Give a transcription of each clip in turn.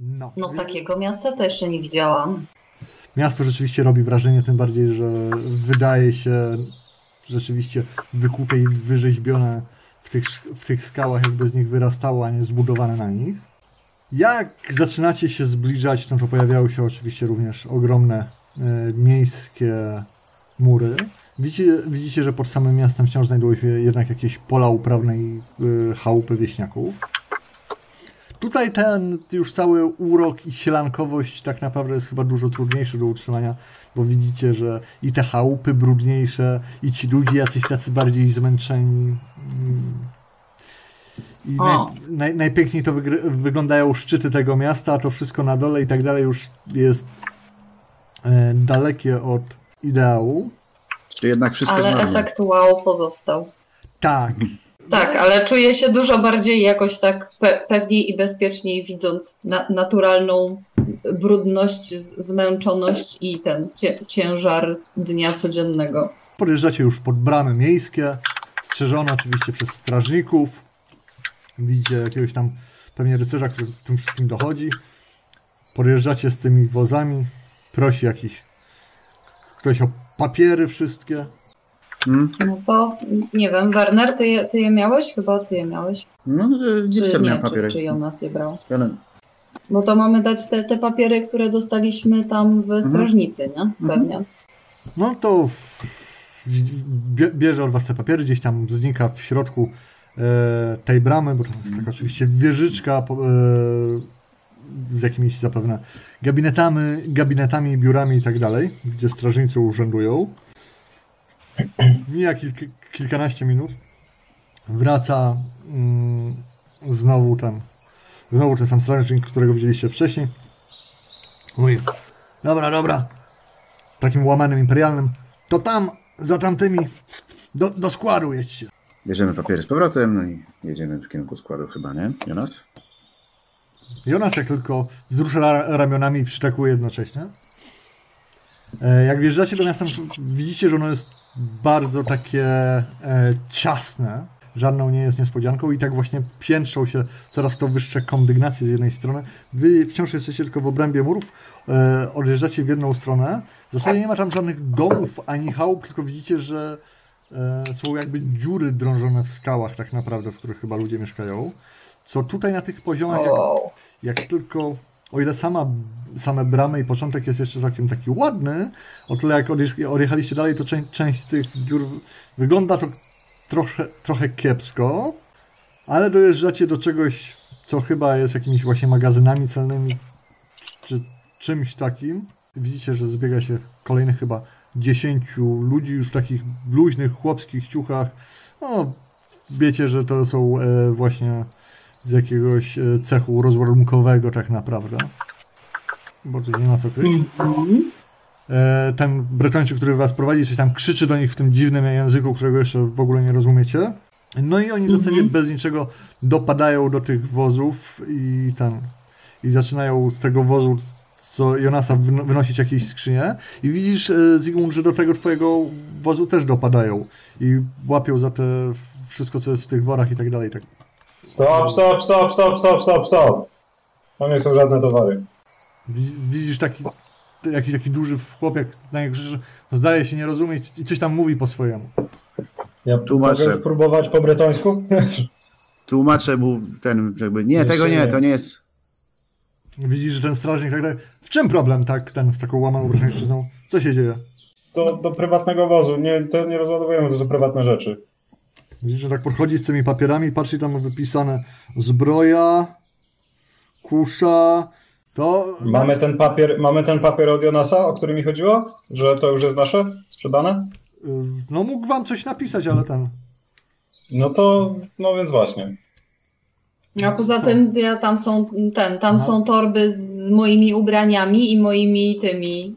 No. No takiego miasta to jeszcze nie widziałam. Miasto rzeczywiście robi wrażenie, tym bardziej, że wydaje się rzeczywiście wykupie i wyrzeźbione w tych, w tych skałach, jakby z nich wyrastało, a nie zbudowane na nich. Jak zaczynacie się zbliżać, no to pojawiały się oczywiście również ogromne e, miejskie mury. Widzicie, widzicie, że pod samym miastem wciąż znajdują się jednak jakieś pola uprawne i e, chałupy wieśniaków. Tutaj ten już cały urok i sielankowość tak naprawdę jest chyba dużo trudniejszy do utrzymania, bo widzicie, że i te chałupy brudniejsze, i ci ludzie jacyś tacy bardziej zmęczeni. I naj, naj, najpiękniej to wyglądają szczyty tego miasta, a to wszystko na dole i tak dalej już jest e, dalekie od ideału. Czy jednak wszystko Ale efekt wow pozostał. Tak, Tak, ale czuję się dużo bardziej jakoś tak pe pewniej i bezpieczniej, widząc na naturalną brudność, zmęczoność i ten cie ciężar dnia codziennego. Podjeżdżacie już pod bramy miejskie, strzeżone oczywiście przez strażników. Widzicie jakiegoś tam pewnie rycerza, który tym wszystkim dochodzi. Podjeżdżacie z tymi wozami. Prosi jakiś ktoś o papiery wszystkie. Hmm? No to nie wiem, Werner, ty je, ty je miałeś? Chyba ty je miałeś. No, Czy nie, miał czy, papierek. czy Jonas je brał? Ale- Bo to mamy dać te, te papiery, które dostaliśmy tam w strażnicy, nie? Pewnie. No to bie- bierze od was te papiery, gdzieś tam znika w środku e, tej bramy, bo to jest taka oczywiście wieżyczka e, z jakimiś zapewne gabinetami, gabinetami, biurami i tak dalej, gdzie strażnicy urzędują. Mija kilk, kilkanaście minut. Wraca mm, znowu ten znowu ten sam strażnik, którego widzieliście wcześniej. Mówi, dobra, dobra, takim łamanym imperialnym, to tam, za tamtymi, do, do składu jedźcie. Bierzemy papiery z powrotem, no i jedziemy w kierunku składu chyba, nie? Jonas? Jonas jak tylko wzrusza ra- ramionami i przytakuje jednocześnie. E, Jak wjeżdżacie do miasta, to widzicie, że ono jest bardzo takie e, ciasne. Żadną nie jest niespodzianką i tak właśnie piętrzą się coraz to wyższe kondygnacje z jednej strony. Wy wciąż jesteście tylko w obrębie murów, e, odjeżdżacie w jedną stronę. W zasadzie nie ma tam żadnych domów ani chałup, tylko widzicie, że e, są jakby dziury drążone w skałach tak naprawdę, w których chyba ludzie mieszkają. Co tutaj na tych poziomach, jak jak tylko, o ile sama, same bramy i początek jest jeszcze całkiem taki ładny, o tyle jak odjecha- odjechaliście dalej, to część, część z tych dziur wygląda to trochę, trochę kiepsko, ale dojeżdżacie do czegoś, co chyba jest jakimiś właśnie magazynami celnymi, czy czymś takim. Widzicie, że zbiega się kolejnych chyba dziesięciu ludzi już w takich luźnych, chłopskich ciuchach. No, wiecie, że to są e, właśnie z jakiegoś e, cechu rozładunkowego tak naprawdę. Bo coś nie ma co kryć. E, ten Bretończyk, który was prowadzi, coś tam krzyczy do nich w tym dziwnym języku, którego jeszcze w ogóle nie rozumiecie. No i oni w zasadzie bez niczego dopadają do tych wozów i tam i zaczynają z tego wozu co Jonasa wyno- wynosić jakieś skrzynie i widzisz e, Zygmunt, że do tego twojego wozu też dopadają i łapią za te wszystko, co jest w tych worach i tak dalej. Tak. Stop, stop, stop, stop, stop, stop, stop. To nie są żadne towary. Wi- Widzisz taki, jakiś taki duży chłop, jak na zdaje się nie rozumieć i coś tam mówi po swojemu. Ja Tłumaczę. mogę spróbować po bretońsku? Tłumaczę mu ten, jakby, nie, Jeszcze tego nie, nie. to nie jest... Widzisz, że ten strażnik tak dalej. W czym problem, tak, ten z taką łamaną brzeźniczyzną? Co się dzieje? Do, do prywatnego wozu. Nie, to nie rozładowujemy, to są prywatne rzeczy. Widzisz, że tak podchodzi z tymi papierami, patrzy tam wypisane zbroja, kusza, to... Mamy ten papier, mamy ten papier od Jonasa, o który mi chodziło? Że to już jest nasze? Sprzedane? Y, No mógł wam coś napisać, ale ten... No to, no więc właśnie. A poza tym ja, tam są ten, tam No. są torby z, moimi ubraniami i moimi tymi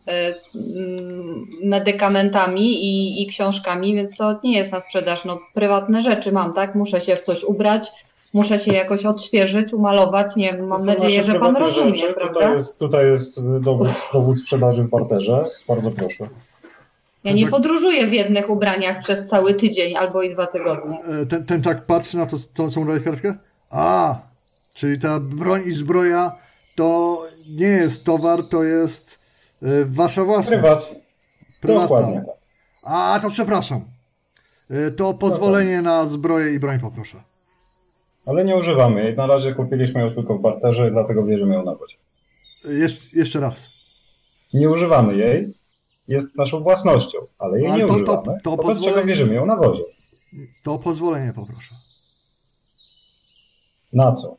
mm, medykamentami i, i książkami, więc to nie jest na sprzedaż. No, prywatne rzeczy mam, tak? Muszę się w coś ubrać, muszę się jakoś odświeżyć, umalować. Nie wiem, mam są nadzieję, że pan rozumie, rzeczy. prawda? Tutaj jest, tutaj jest dowód, dowód sprzedaży w parterze. Bardzo proszę. Ja nie Tak. podróżuję w jednych ubraniach przez cały tydzień albo i dwa tygodnie. E, Ten, ten tak patrzy na to, co mu dałeś kartkę? A, czyli ta broń i zbroja to nie jest towar, to jest y, wasza własność. Prywat. Prywatna. Dokładnie. A, to przepraszam. Y, to pozwolenie na zbroję i broń poproszę. Ale nie używamy jej. Na razie kupiliśmy ją tylko w barterze dlatego bierzemy ją na wodzie. Y, Jeszcze, raz. Nie używamy jej. Jest naszą własnością, ale jej nie to- to- używamy. to wobec czego pozwolenie- bierzemy ją na wozie. To pozwolenie poproszę. Na co?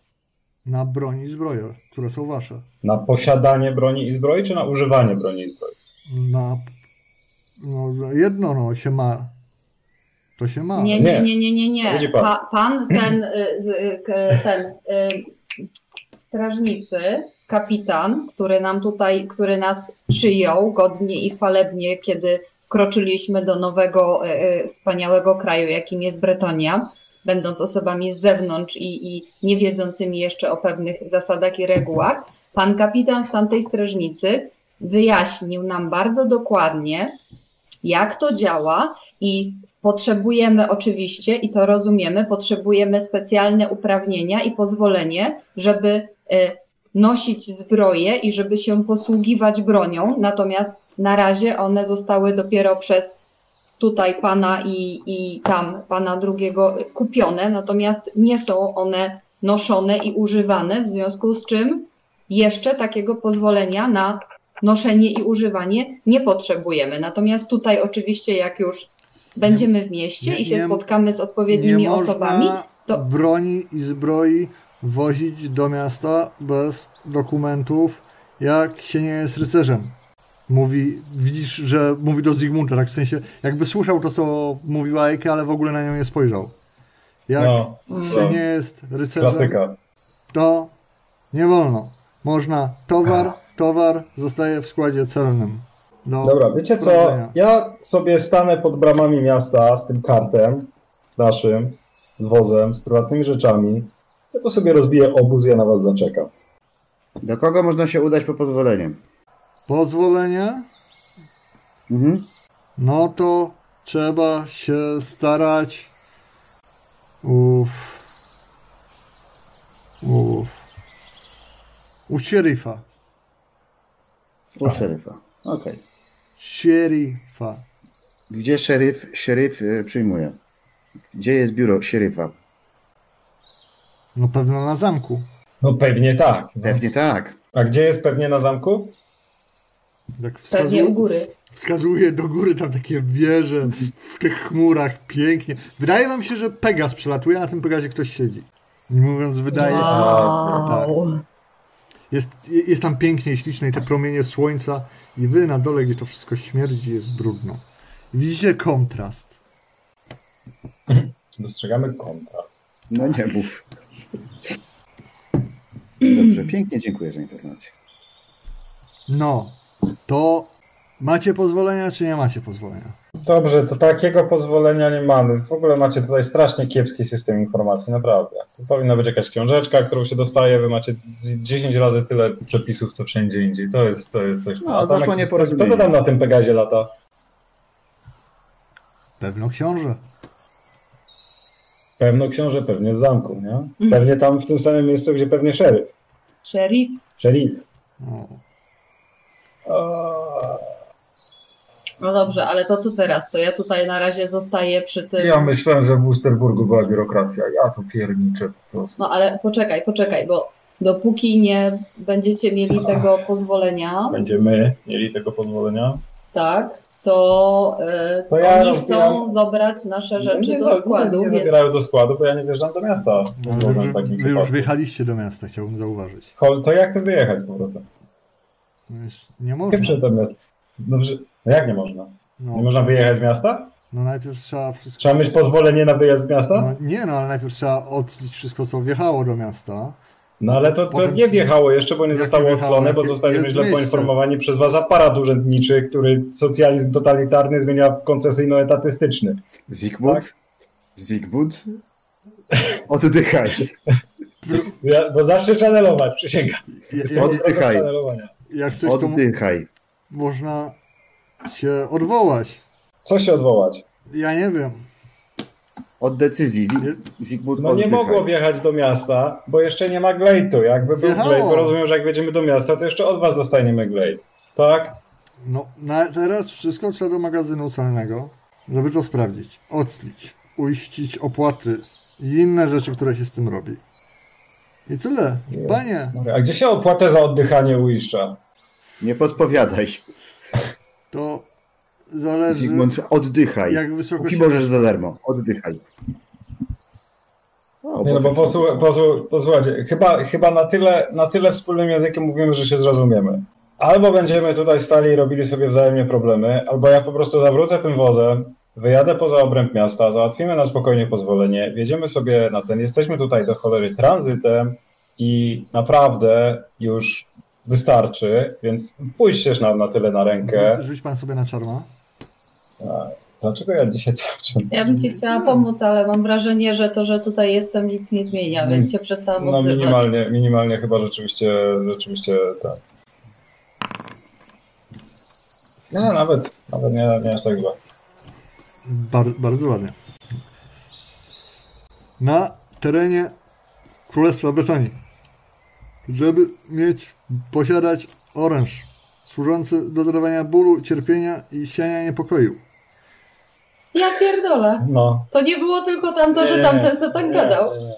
Na broń i zbroję, które są wasze. Na posiadanie broni i zbroi, czy na używanie broni i zbroi? Na. No, jedno no się ma. To się ma. Nie, Nie. nie, nie, nie, nie, pan. Pa, pan ten, y, y, ten y, strażnicy, kapitan, który nam tutaj, który nas przyjął godnie i chwalebnie, kiedy kroczyliśmy do nowego, wspaniałego kraju, jakim jest Bretonia, będąc osobami z zewnątrz i, i nie wiedzącymi jeszcze o pewnych zasadach i regułach, pan kapitan w tamtej strażnicy wyjaśnił nam bardzo dokładnie, jak to działa i potrzebujemy oczywiście, i to rozumiemy, potrzebujemy specjalne uprawnienia i pozwolenie, żeby e, nosić zbroję i żeby się posługiwać bronią. Natomiast na razie one zostały dopiero przez tutaj pana i, i tam pana drugiego kupione, natomiast nie są one noszone i używane, w związku z czym jeszcze takiego pozwolenia na noszenie i używanie nie potrzebujemy. Natomiast tutaj oczywiście jak już będziemy w mieście Nie- i się nie- spotkamy z odpowiednimi osobami, to broni i zbroi wozić do miasta bez dokumentów, jak się nie jest rycerzem. Mówi, widzisz, że mówi do Zygmunta, tak w sensie, jakby słyszał to, co mówiła Ejka, ale w ogóle na nią nie spojrzał. Jak No, się nie jest rycerzem, klasyka. to nie wolno. Można towar, towar zostaje w składzie celnym. Do Dobra, wiecie co? Ja sobie stanę pod bramami miasta z tym kartem naszym, wozem, z prywatnymi rzeczami. Ja to sobie rozbiję obóz, ja na was zaczekam. Do kogo można się udać po pozwoleniem? Pozwolenie? Mhm. No to trzeba się starać. Uff. Uff. U szeryfa. U szeryfa. Okej. Szeryfa. Gdzie szeryf, szeryf y, przyjmuje? Gdzie jest biuro szeryfa? No pewno na zamku. No pewnie tak. No. Pewnie tak. A gdzie jest pewnie na zamku? Tak pewnie u wskazuje, góry. wskazuje do góry tam takie wieże w tych chmurach pięknie. Wydaje wam się, że Pegas przelatuje, a na tym Pegazie ktoś siedzi. Nie mówiąc, wydaje się. Tak. Wow. Jest, jest tam pięknie i ślicznie i te promienie słońca i wy na dole, gdzie to wszystko śmierdzi, jest brudno. Widzicie kontrast. Dostrzegamy kontrast. No nie mów. Dobrze, pięknie dziękuję za informację. No, to macie pozwolenia, czy nie macie pozwolenia? Dobrze, to takiego pozwolenia nie mamy. W ogóle macie tutaj strasznie kiepski system informacji, naprawdę. To powinna być jakaś książeczka, którą się dostaje, wy macie 10 razy tyle przepisów, co wszędzie indziej. To jest, to jest coś... No, zaszło nieporozumienie. Kto to tam na tym Pegazie lata? Pewno książę. Pewno książę, pewnie z zamku, nie? Pewnie tam w tym samym miejscu, gdzie pewnie szeryf. Sheriff? Szeryf. O. No dobrze, ale to co teraz? To ja tutaj na razie zostaję przy tym. Ja myślałem, że w Wusterburgu była biurokracja. Ja to pierniczę po prostu. No ale poczekaj, poczekaj, bo dopóki nie będziecie mieli tego pozwolenia, Będziemy mieli tego pozwolenia. tak, to, y, To ja oni rozbieram- chcą zabrać nasze rzeczy nie, do składu, Nie, nie więc zabierają do składu, bo ja nie wjeżdżam do miasta. Wy, wy już wyjechaliście do miasta, chciałbym zauważyć. To ja chcę wyjechać z powrotem. No nie można. To miasto. No, no jak nie można? No, Nie można wyjechać z miasta? no najpierw trzeba wszystko... Trzeba mieć pozwolenie na wyjazd z miasta? No, nie, no ale najpierw trzeba odclić wszystko, co wjechało do miasta. No ale to, to Potem- nie wjechało jeszcze, bo nie zostało odclone, bo zostaliśmy źle miejsce. poinformowani przez was aparat urzędniczy, który socjalizm totalitarny zmienia w koncesijno-etatystyczny. Zygmunt? Zygmunt? Oddychaj. Ja, bo zacznę channelować, przysięgam. Ja, Jestem ja, od channelowania. Jak coś, to Oddychaj. można się odwołać. Co się odwołać? Ja nie wiem. Od decyzji. Zig- Zygmunt No nie mogło wjechać do miasta, bo jeszcze nie ma glejtu. Jakby był Wjechało. glejt, bo rozumiem, że jak wjedziemy do miasta, to jeszcze od was dostaniemy glejt. Tak? No, na, teraz wszystko trzeba do magazynu celnego, żeby to sprawdzić. Odslić, uiścić opłaty i inne rzeczy, które się z tym robi. I tyle. Panie, A gdzie się opłatę za oddychanie uiszcza? Nie podpowiadaj. to zależy Zygmunt, oddychaj. jak wysoko Póki się... możesz za darmo. Oddychaj. O, Nie no, bo potem- posłu- posłu- posłuchajcie, chyba, chyba na, tyle, na tyle wspólnym językiem mówimy, że się zrozumiemy. Albo będziemy tutaj stali i robili sobie wzajemnie problemy, albo ja po prostu zawrócę tym wozem, wyjadę poza obręb miasta, załatwimy na spokojnie pozwolenie, wjedziemy sobie na ten, jesteśmy tutaj do cholery tranzytem i naprawdę już wystarczy, więc pójściesz nam na tyle na rękę. Rzuć pan sobie na czarma. Dlaczego ja dzisiaj cały czas... Ja bym ci chciała pomóc, ale mam wrażenie, że to, że tutaj jestem, nic nie zmienia, więc się przestałam No odzywać. minimalnie, minimalnie chyba rzeczywiście, rzeczywiście tak. Nie, nawet, nawet nie, nie aż tak źle. Bar bardzo ładnie. Na terenie Królestwa Bretonii, żeby mieć, posiadać oręż służący do zadawania bólu, cierpienia i siania niepokoju. Ja pierdolę. No. To nie było tylko tamto, że Nie, tamten co tak nie, gadał. nie, nie.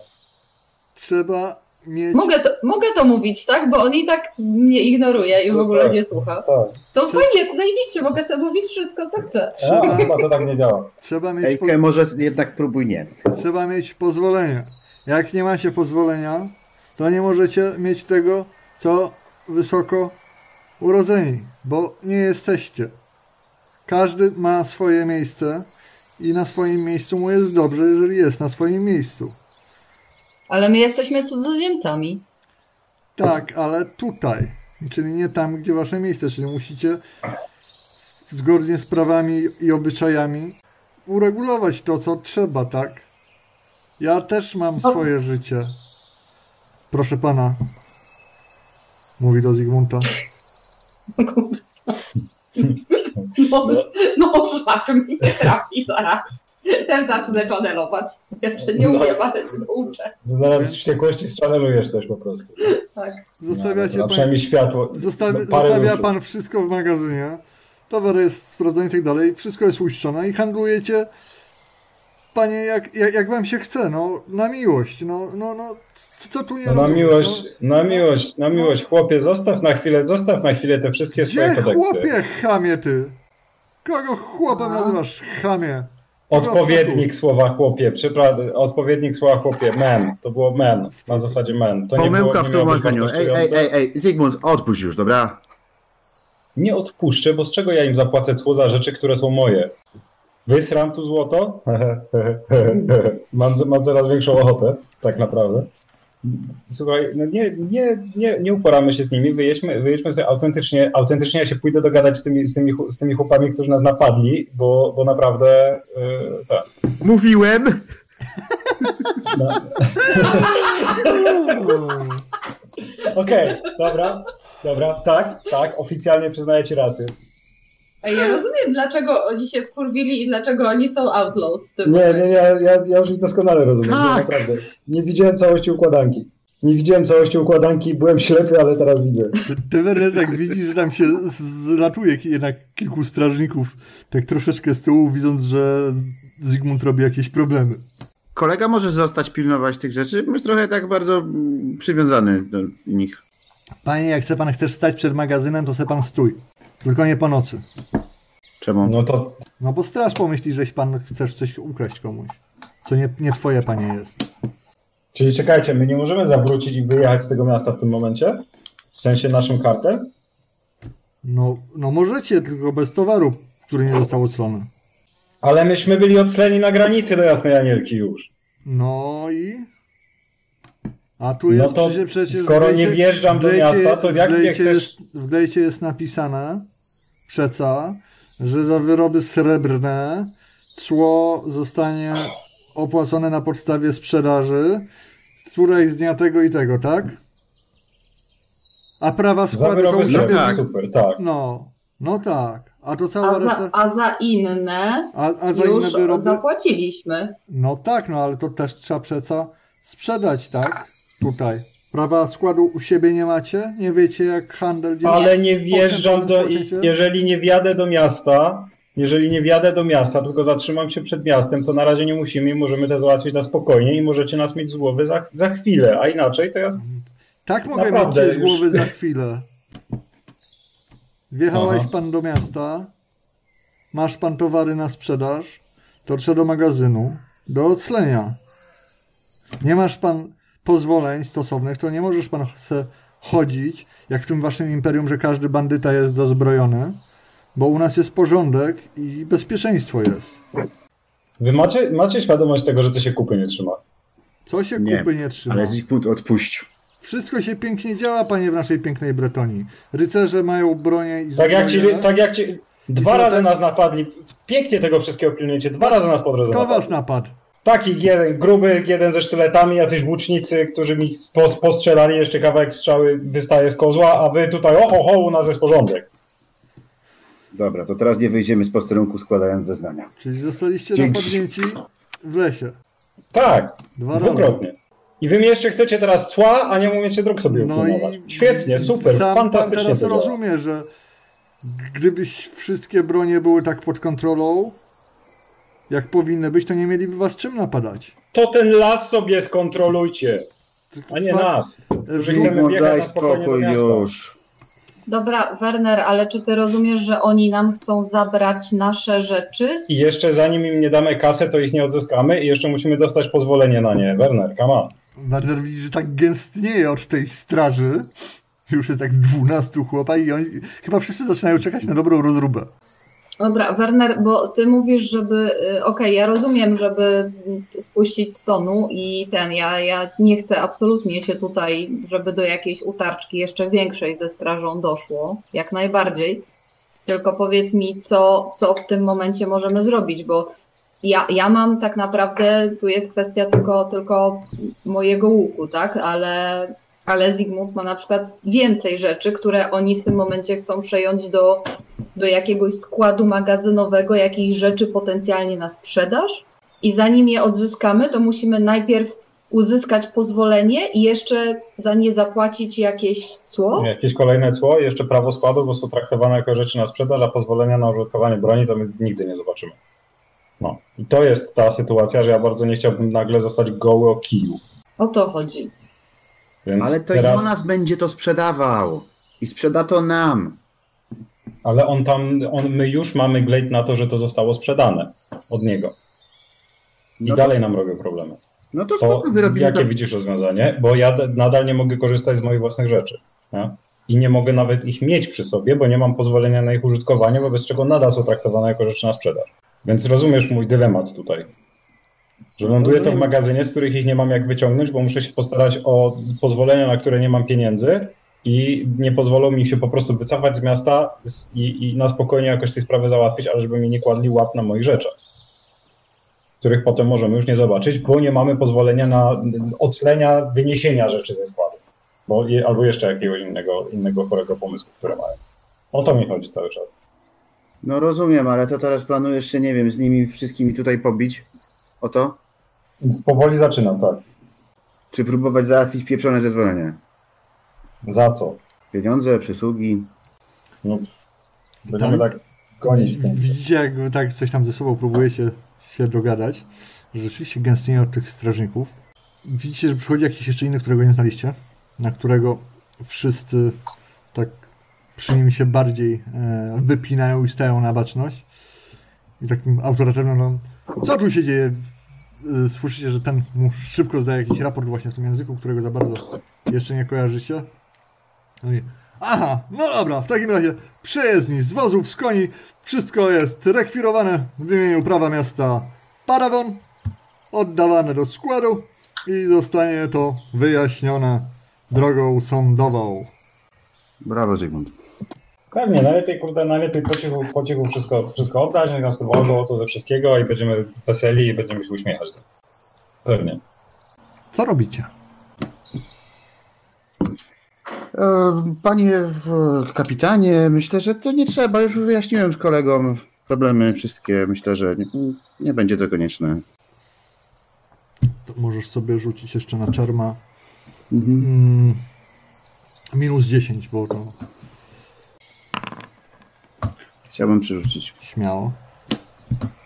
Trzeba mieć... Mogę to, mogę to mówić, tak? Bo on i tak mnie ignoruje i w ogóle tak. nie słucha. Tak. To Co- fajnie, to zajebiście, mogę sobie mówić wszystko, co chcę. Trzeba- A, chyba to tak nie działa. Trzeba mieć, po, Ejke, może jednak próbuj nie. trzeba mieć pozwolenie. Jak nie macie pozwolenia, to nie możecie mieć tego, co wysoko urodzeni, bo nie jesteście. Każdy ma swoje miejsce i na swoim miejscu mu jest dobrze, jeżeli jest na swoim miejscu. Ale my jesteśmy cudzoziemcami. Tak, ale tutaj, czyli nie tam, gdzie wasze miejsce, czyli musicie zgodnie z prawami i obyczajami uregulować to, co trzeba, tak? Ja też mam swoje życie. Proszę pana. Mówi do Zygmunta. No, no żart mi nie trafi zaraz. Też zacznę czanelować. Jeszcze nie umiem, ale się nauczę. Zaraz z wściekłości zczanelujesz coś po prostu. Tak. Zostawiacie no, pan, przynajmniej światło. zostawi, no, zostawia zuszów. pan wszystko w magazynie. Towar jest sprawdzony i tak dalej. Wszystko jest uiszczone i handlujecie panie jak, jak, jak wam się chce, no na miłość. No, no, no co, co tu nie No, na rozumiesz, miłość, no? na miłość, na miłość, chłopie, zostaw na chwilę, zostaw na chwilę te wszystkie swoje Gdzie kodeksy. chłopie, chamie ty? Kogo chłopem A. nazywasz, chamie? Odpowiednik słowa chłopie, przepraszam, odpowiednik słowa chłopie, men, to było men, na zasadzie men. To nie Pomyłka było, w nie być tłumaczeniu. Ej, ej, ej, ej, Zygmunt, odpuść już, dobra? Nie odpuszczę, bo z czego ja im zapłacę cło za rzeczy, które są moje? Wysram tu złoto? mam, mam coraz większą ochotę, tak naprawdę. Słuchaj, no nie, nie, nie, nie uporamy się z nimi, wyjedźmy, wyjedźmy sobie autentycznie, autentycznie ja się pójdę dogadać z tymi, z tymi, z tymi chłopami, którzy nas napadli, bo, bo naprawdę yy, tak. Mówiłem! No. Okej, dobra, dobra, tak, tak, oficjalnie przyznaję ci rację. A ja rozumiem, dlaczego oni się wkurwili i dlaczego oni są outlaws w tym Nie, nie, momencie. nie, ja, ja już ich doskonale rozumiem, Tak. naprawdę. Nie widziałem całości układanki. Nie widziałem całości układanki, byłem ślepy, ale teraz widzę. Ty, ty Werner, tak widzisz, że tam się zlatuje jednak kilku strażników, tak troszeczkę z tyłu, widząc, że Zygmunt robi jakieś problemy. Kolega może zostać pilnować tych rzeczy? Jest trochę tak bardzo mm, przywiązany do nich. Panie, jak se pan chcesz stać przed magazynem, to se pan stój. Tylko nie po nocy. Czemu? No to No bo straż pomyśli, żeś pan chcesz coś ukraść komuś. Co nie, nie twoje, panie, jest. Czyli czekajcie, my nie możemy zawrócić i wyjechać z tego miasta w tym momencie? W sensie naszym kartem? No, no możecie, tylko bez towaru, który nie został oclony. Ale myśmy byli ocleni na granicy do Jasnej Anielki już. No i... A tu No jest to przecież, przecież... skoro glejcie- nie wjeżdżam w do glejcie- miasta, to jak nie glejcie chcesz- Jest, w glejcie jest napisane, przeca, że za wyroby srebrne cło zostanie opłacone na podstawie sprzedaży, z której z dnia tego i tego, tak? A prawa składu komuś- No tak. super, tak. No, No tak. A to cała A za, reszta... a za inne A, a za już inne wyroby... zapłaciliśmy. No tak, no ale to też trzeba przeca sprzedać, tak? Tutaj. Prawa składu u siebie nie macie? Nie wiecie jak handel działa? Ale nie wjeżdżam do. Jeżeli nie wjadę do miasta, jeżeli nie wjadę do miasta, tylko zatrzymam się przed miastem, to na razie nie musimy i możemy to załatwić na spokojnie i możecie nas mieć z głowy za, za chwilę, a inaczej to jest. Tak mogę Naprawdę, mieć cię z już- głowy za chwilę. Wjechałeś Aha. pan do miasta, masz pan towary na sprzedaż, dotrze do magazynu, do oclenia. Nie masz pan pozwoleń stosownych, to nie możesz pan chce chodzić, jak w tym waszym imperium, że każdy bandyta jest dozbrojony, bo u nas jest porządek i bezpieczeństwo jest. Wy macie, macie świadomość tego, że to się kupy nie trzyma. Co się Nie, kupy nie trzyma? Ale Zygmunt odpuść. Wszystko się pięknie działa, panie, w naszej pięknej Bretonii. Rycerze mają bronię i Tak jak ci. Tak jak ci dwa razy tak- nas napadli. Pięknie tego wszystkiego pilnujecie. Dwa razy nas po drodze Kto was napadł? Taki jeden, gruby, jeden ze sztyletami, jacyś łucznicy, którzy mi pos- postrzelali, jeszcze kawałek strzały wystaje z kozła, a wy tutaj, o, ho, u nas jest porządek. Dobra, to teraz nie wyjdziemy z posterunku składając zeznania. Czyli zostaliście Dzięki. napadnięci w lesie. Tak, Dwa razy. dwukrotnie. I wy mi jeszcze chcecie teraz cła, a nie umiecie dróg sobie No upłynąć. i Świetnie, super, sam fantastycznie pan teraz rozumie, że gdybyś wszystkie bronie były tak pod kontrolą, jak powinny być, to nie mieliby was czym napadać. To ten las sobie skontrolujcie, a nie Pan- nas, którzy chcemy biegać na spokojnie do miasta. już. Dobra, Werner, ale czy ty rozumiesz, że oni nam chcą zabrać nasze rzeczy? I jeszcze zanim im nie damy kasę, to ich nie odzyskamy i jeszcze musimy dostać pozwolenie na nie. Werner, come on. Werner widzi, że tak gęstnieje od tej straży. Już jest tak z 12 chłopa i oni chyba wszyscy zaczynają czekać na dobrą rozróbę. Dobra, Werner, bo ty mówisz, żeby. y, Okej, ja rozumiem, żeby spuścić z tonu i ten. Ja, ja nie chcę absolutnie się tutaj, żeby do jakiejś utarczki jeszcze większej ze strażą doszło. Jak najbardziej. Tylko powiedz mi, co, co w tym momencie możemy zrobić, bo ja, ja mam tak naprawdę, tu jest kwestia tylko, tylko mojego łuku, tak? Ale, ale Zygmunt ma na przykład więcej rzeczy, które oni w tym momencie chcą przejąć do, do jakiegoś składu magazynowego, jakichś rzeczy potencjalnie na sprzedaż. I zanim je odzyskamy, to musimy najpierw uzyskać pozwolenie i jeszcze za nie zapłacić jakieś cło. Jakieś kolejne cło, jeszcze prawo składu, bo są traktowane jako rzeczy na sprzedaż, a pozwolenia na użytkowanie broni to my nigdy nie zobaczymy. No. I to jest ta sytuacja, że ja bardzo nie chciałbym nagle zostać goły o kiju. O to chodzi. Więc Ale to teraz, Jonas będzie to sprzedawał. I sprzeda to nam. ale on tam, on, my już mamy glejt na to, że to zostało sprzedane od niego. I No to- dalej nam robią problemy. No to To spoko, wyrobimy jakie to. widzisz rozwiązanie? Bo ja nadal nie mogę korzystać z moich własnych rzeczy. Nie? I nie mogę nawet ich mieć przy sobie, bo nie mam pozwolenia na ich użytkowanie, wobec czego nadal są traktowane jako rzeczy na sprzedaż. Więc rozumiesz mój dylemat tutaj. Że ląduję to w magazynie, z których ich nie mam jak wyciągnąć, bo muszę się postarać o pozwolenia, na które nie mam pieniędzy i nie pozwolą mi się po prostu wycofać z miasta i, i na spokojnie jakoś tej sprawy załatwić, ale żeby mi nie kładli łap na moich rzeczach których potem możemy już nie zobaczyć, bo nie mamy pozwolenia na oclenia, wyniesienia rzeczy ze składu. Bo, albo jeszcze jakiegoś innego, innego chorego pomysłu, które mają. O to mi chodzi cały czas. No rozumiem, ale to teraz planujesz się, nie wiem, z nimi wszystkimi tutaj pobić? O to? Więc powoli zaczynam, tak. Czy próbować załatwić pieprzone zezwolenie? Za co? Pieniądze, przysługi? No, będziemy tak, gonić. w tym. Widzicie, jak tak coś tam ze sobą próbujecie się dogadać, że rzeczywiście gęstnieje od tych strażników. Widzicie, że przychodzi jakiś jeszcze inny, którego nie znaliście, na którego wszyscy tak przy nim się bardziej e, wypinają i stają na baczność. I takim autorytetem, no, co tu się dzieje? E, Słyszycie, że ten mu szybko zdaje jakiś raport właśnie w tym języku, którego za bardzo jeszcze nie kojarzycie. No i, Aha, no dobra, w takim razie przejezdni z wozów, z koni, wszystko jest rekwirowane w imieniu prawa miasta Parawon, oddawane do składu i zostanie to wyjaśnione drogą sądową. Brawo, Zygmunt. Pewnie, najlepiej, kurde, najlepiej po cichu, po cichu wszystko, wszystko oddać, niech nas kurwa co ze wszystkiego i będziemy weseli i będziemy się uśmiechać. Pewnie. Co robicie? E, Panie kapitanie, myślę, że to nie trzeba. Już wyjaśniłem z kolegom problemy wszystkie. Myślę, że nie, nie będzie to konieczne. To możesz sobie rzucić jeszcze na czerma. Mhm. Mm, minus 10, bo to Chciałbym przerzucić. śmiało.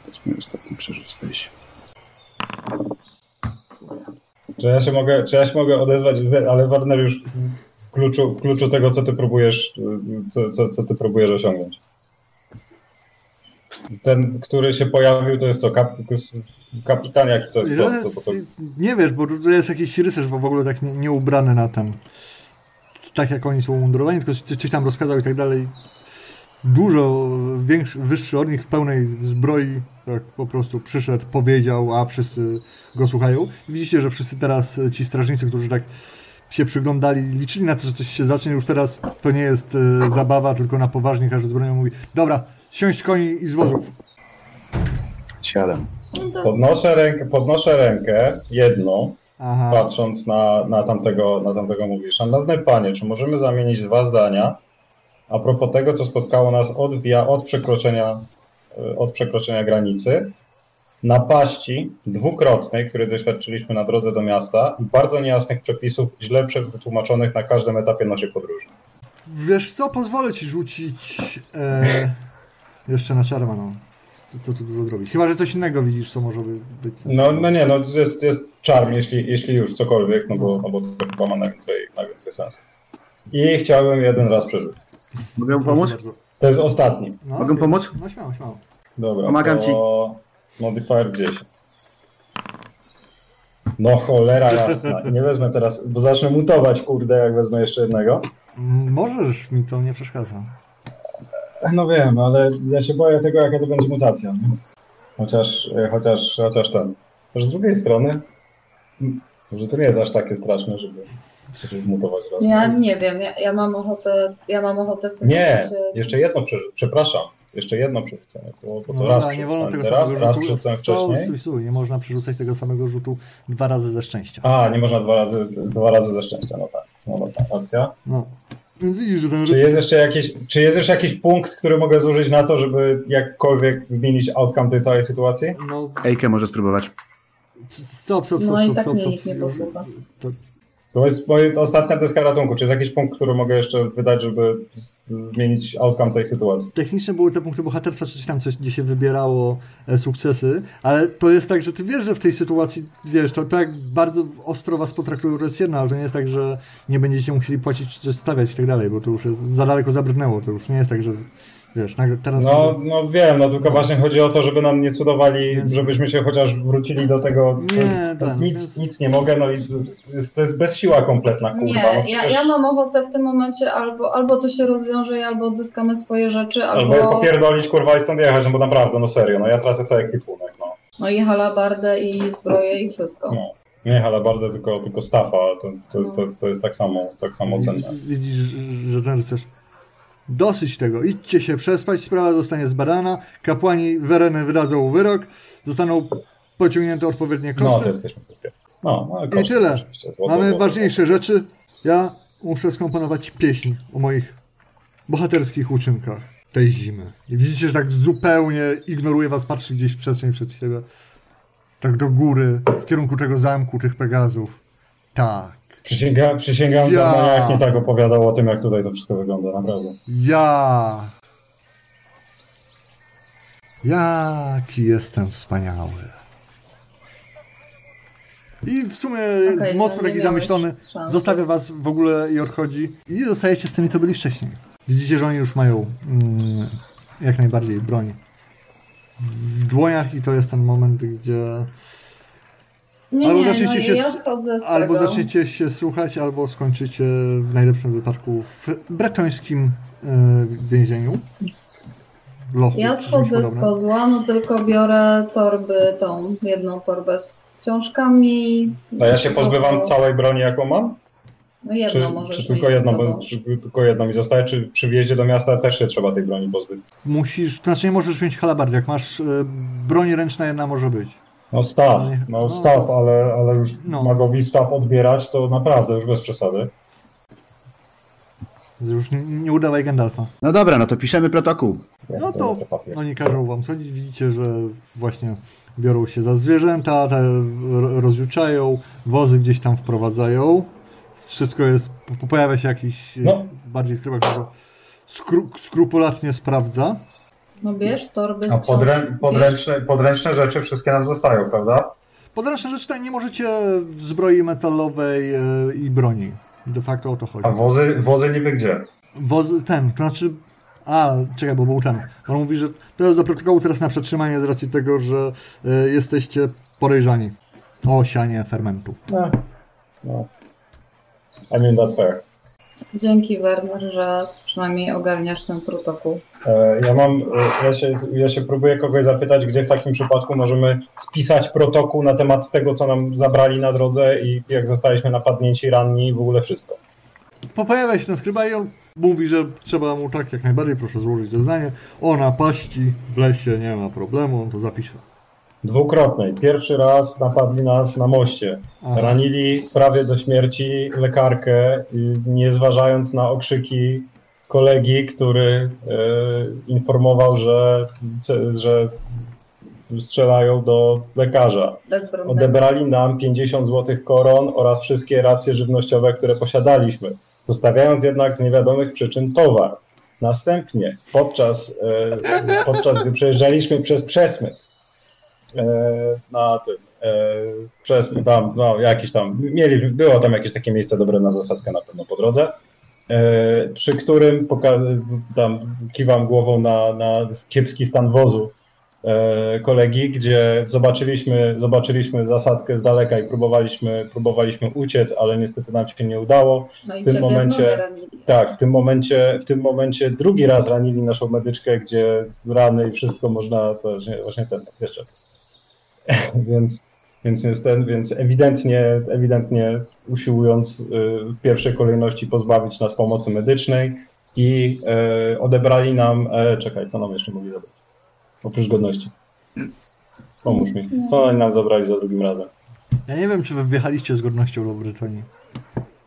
To jest mój ostatni przerzut, zdaje się. Czy ja się mogę, czy ja się mogę odezwać, ale Warner już w kluczu, w kluczu tego, co ty próbujesz, co, co, co ty próbujesz osiągnąć. Ten, który się pojawił, to jest co? Kap, kapitan jaki to, co, co, to? Nie wiesz, bo to jest jakiś rycerz bo w ogóle tak nie, nie ubrany na ten. Tak jak oni są umundurowani, tylko coś tam rozkazał i tak dalej. Dużo większy, wyższy od nich w pełnej zbroi, tak po prostu przyszedł, powiedział, a wszyscy go słuchają. Widzicie, że wszyscy teraz e, ci strażnicy, którzy tak się przyglądali, liczyli na to, że coś się zacznie, już teraz to nie jest e, zabawa, tylko na poważnie każdy z bronią mówi, dobra, siąść z koni i z wozów. Siadam. No Podnoszę rękę, podnoszę rękę, jedną, Aha. patrząc na, na, tamtego, na tamtego mówi, szanowny panie, czy możemy zamienić dwa zdania a propos tego, co spotkało nas od, wia- od, przekroczenia, y, od przekroczenia granicy, napaści dwukrotnej, której doświadczyliśmy na drodze do miasta i bardzo niejasnych przepisów, źle prze- wytłumaczonych na każdym etapie naszej podróży. Wiesz co, pozwolę ci rzucić e, jeszcze na czarma, no. Co, co tu dużo zrobić? Chyba, że coś innego widzisz, co może by- być No, no nie, no jest, jest czarm, jeśli, jeśli już cokolwiek, no bo, no bo to chyba ma najwięcej, najwięcej sensu. I chciałbym jeden raz przeżyć. Mogę pomóc? bardzo. To jest ostatni. No, Mogę okej. pomóc? No śmiało, śmiało. Dobra, Pomagam to Modifier 10. No cholera jasna. Nie wezmę teraz, bo zacznę mutować, kurde, jak wezmę jeszcze jednego. Mm, Możesz, mi to nie przeszkadza. No wiem, ale ja się boję tego, jaka to będzie mutacja. nie? Chociaż, e, chociaż, chociaż ten. Też z drugiej strony, m, że to nie jest aż takie straszne, żeby sobie zmutować raz. ja nie wiem, ja, ja mam ochotę, ja mam ochotę w tym Nie, momencie... jeszcze jedno przerzucenie, przepraszam. Jeszcze jedno przerzucenie, bo, bo to No raz nie wolno tego przerzucałem samego teraz, raz rzutu. przerzucałem Stój, wcześniej. stój, stój. Nie można przerzucać tego samego rzutu dwa razy ze szczęścia. A, nie można dwa razy, dwa razy ze szczęścia, no tak, no dobra, racja. No. Więc Widzisz, że ten Czy jest jeszcze jakiś, czy jest jeszcze jakiś punkt, który mogę zużyć na to, żeby jakkolwiek zmienić outcome tej całej sytuacji? No, Ejkę może spróbować. stop, stop, stop, No i stop, tak stop, stop. nie posłucha. To, To jest moja ostatnia deska ratunku. Czy jest jakiś punkt, który mogę jeszcze wydać, żeby zmienić outcome tej sytuacji? technicznie były te punkty bohaterstwa, czy tam, coś, gdzie się wybierało e, sukcesy, ale to jest tak, że ty wiesz, że w tej sytuacji, wiesz, to, jak bardzo ostro was potraktują, jedno, ale to nie jest tak, że nie będziecie musieli płacić, czy stawiać i tak dalej, bo to już jest za daleko zabrnęło, to już nie jest tak, że wiesz, teraz... No, no wiem, no tylko właśnie chodzi o to, żeby nam nie cudowali, Więc- żebyśmy się chociaż wrócili do tego, co, Nie, tak, nic, więc- nic nie mogę, no i jest, to jest bezsiła kompletna, kurwa. Nie, no ja, przecież... ja mam ochotę w tym momencie albo, albo to się rozwiąże i albo odzyskamy swoje rzeczy, albo, Albo popierdolić, kurwa, i stąd jechać, no bo naprawdę, no serio, no ja tracę cały ekwipunek, no. no i halabardę i zbroję i wszystko. No. Nie halabardę, tylko, tylko stafa, to, to, No. to, to jest tak samo, tak samo cenne. Widzisz, że ten rycerz... Dosyć tego, idźcie się przespać, sprawa zostanie zbadana, kapłani Wereny wydadzą wyrok, zostaną pociągnięte odpowiednie No, koszty. to jesteśmy tutaj. No, no I koszty tyle. oczywiście. Złoto, Mamy złoto. ważniejsze rzeczy. Ja muszę skomponować pieśń o moich bohaterskich uczynkach tej zimy. I widzicie, że tak zupełnie ignoruje was, patrzy gdzieś w przestrzeń przed siebie. Tak do góry, w kierunku tego zamku, tych Pegazów. Tak. Przysięga, przysięgam, Ja. ja. jak nie tak opowiadał o tym, jak tutaj to wszystko wygląda, naprawdę. Ja. Jaki jestem wspaniały. I w sumie Okej, mocno taki zamyślony. szansy. Zostawia was w ogóle i odchodzi. I zostajecie z tymi, co byli wcześniej. Widzicie, że oni już mają mm, jak najbardziej broń w dłoniach i to jest ten moment, gdzie Nie, Albo nie, zaczniecie no, się ja albo zaczniecie się słuchać, albo skończycie w najlepszym wypadku w bretońskim e, więzieniu. Lochu, Ja schodzę z kozła, no tylko biorę torby, tą jedną torbę z książkami. No ja się pozbywam całej broni, jaką mam? No jedną Czy, możesz czy tylko jedną, bo, czy tylko jedną mi zostaje, czy przy wjeździe do miasta też się trzeba tej broni pozbyć? Musisz, to znaczy nie możesz wziąć halabardy, jak masz e, broń ręczna jedna może być. No staw, No no, no staw, ale, ale już no. magowi staw odbierać, to naprawdę już bez przesady. Już nie, nie udawaj Gandalfa. No dobra, no to piszemy protokół. No to oni każą wam sądzić. Widzicie, że właśnie biorą się za zwierzęta, te rozjuczają, wozy gdzieś tam wprowadzają. Wszystko jest, po- pojawia się jakiś No. bardziej skrywa, który skru, skrupulatnie sprawdza. No bierz torby z A podrę, podręczne, podręczne rzeczy wszystkie nam zostają, prawda? Podręczne rzeczy tak nie możecie w zbroi metalowej e, i broni. De facto o to chodzi. A wozy, wozy niby gdzie? Woz, ten, to znaczy. A, czekaj, bo był ten. On mówi, że to jest do protokołu teraz na przetrzymanie z racji tego, że e, jesteście podejrzani o sianie fermentu. No. no. I mean, that's fair. Dzięki Werner, że przynajmniej ogarniasz ten protokół. E, Ja mam, e, ja się, ja się próbuję kogoś zapytać, gdzie w takim przypadku możemy spisać protokół na temat tego, co nam zabrali na drodze i jak zostaliśmy napadnięci, ranni i w ogóle wszystko. Po- Pojawia się ten skryba i on mówi, że trzeba mu tak jak najbardziej, proszę złożyć zeznanie. O napaści w lesie nie ma problemu, on to zapisze. Dwukrotnej. Pierwszy raz napadli nas na moście. Aha. Ranili prawie do śmierci lekarkę, nie zważając na okrzyki kolegi, który e, informował, że, że strzelają do lekarza. Odebrali nam 50 złotych koron oraz wszystkie racje żywnościowe, które posiadaliśmy, zostawiając jednak z niewiadomych przyczyn towar. Następnie, podczas, e, podczas gdy przejeżdżaliśmy przez Przesmyk, na tym, e, Przesmyk, tam, no jakiś tam, mieli, było tam jakieś takie miejsce dobre na zasadzkę na pewno po drodze, e, przy którym poka- tam kiwam głową na, na kiepski stan wozu, e, kolegi, gdzie zobaczyliśmy, zobaczyliśmy zasadzkę z daleka i próbowaliśmy, próbowaliśmy uciec, ale niestety nam się nie udało. No i w tym momencie-. Tak, w tym momencie, w tym momencie drugi raz ranili naszą medyczkę, gdzie rany i wszystko można, to właśnie, właśnie ten, jeszcze raz. więc, więc jest ten, więc ewidentnie, ewidentnie usiłując y, w pierwszej kolejności pozbawić nas pomocy medycznej i e, odebrali nam, e, czekaj, co nam jeszcze mogli zabrać? Oprócz godności. Pomóż mi. Co oni nam zabrali za drugim razem? Ja nie wiem, czy wy wjechaliście z godnością do Brytonii.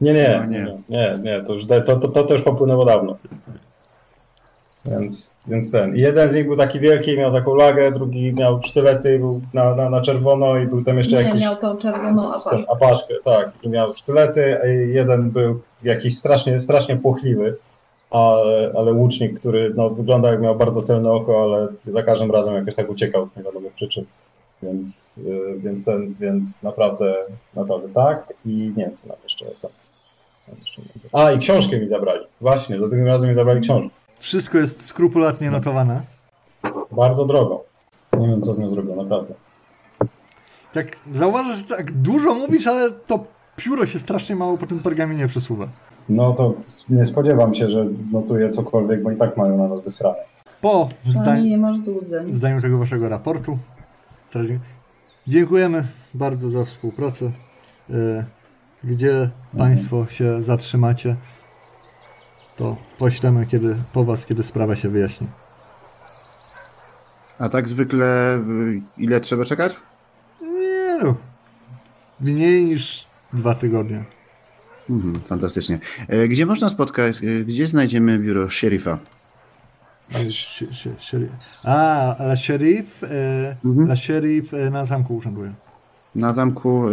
Nie, nie, No, nie, nie. nie, nie, to już to, to, to, to już popłynęło dawno. Więc, więc ten. I jeden z nich był taki wielki, miał taką lagę, drugi miał sztylety, był na, na, na czerwono i był tam jeszcze Nie, jakiś. miał tą czerwoną apaszkę. apaszkę, tak, i miał sztylety, a jeden był jakiś strasznie, strasznie płochliwy, ale, ale łucznik, który no, wygląda jak miał bardzo celne oko, ale za każdym razem jakoś tak uciekał z niewiadomych przyczyn. Więc, y, więc ten, więc naprawdę, naprawdę tak. I nie wiem, co nam jeszcze tam. A, i książkę mi zabrali. Właśnie, za drugim razem mi zabrali książkę. Wszystko jest skrupulatnie notowane. Bardzo drogo. Nie wiem, co z nią zrobią, naprawdę. Tak, zauważysz, że tak dużo mówisz, ale to pióro się strasznie mało po tym pergaminie przesuwa. No to nie spodziewam się, że notuję cokolwiek, bo i tak mają na nas wysrane. Po zdaniu, nie masz złudzeń. zdaniu tego waszego raportu, strażnik, dziękujemy bardzo za współpracę. E, Gdzie Państwo się zatrzymacie, to poślemy kiedy, po Was, kiedy sprawa się wyjaśni. A tak zwykle y, ile trzeba czekać? Nie no, mniej niż dwa tygodnie. Mhm, fantastycznie. E, Gdzie można spotkać, e, gdzie znajdziemy biuro szeryfa? A, ale szeryf, e, Mhm. szeryf e, na zamku urzęduje. Na zamku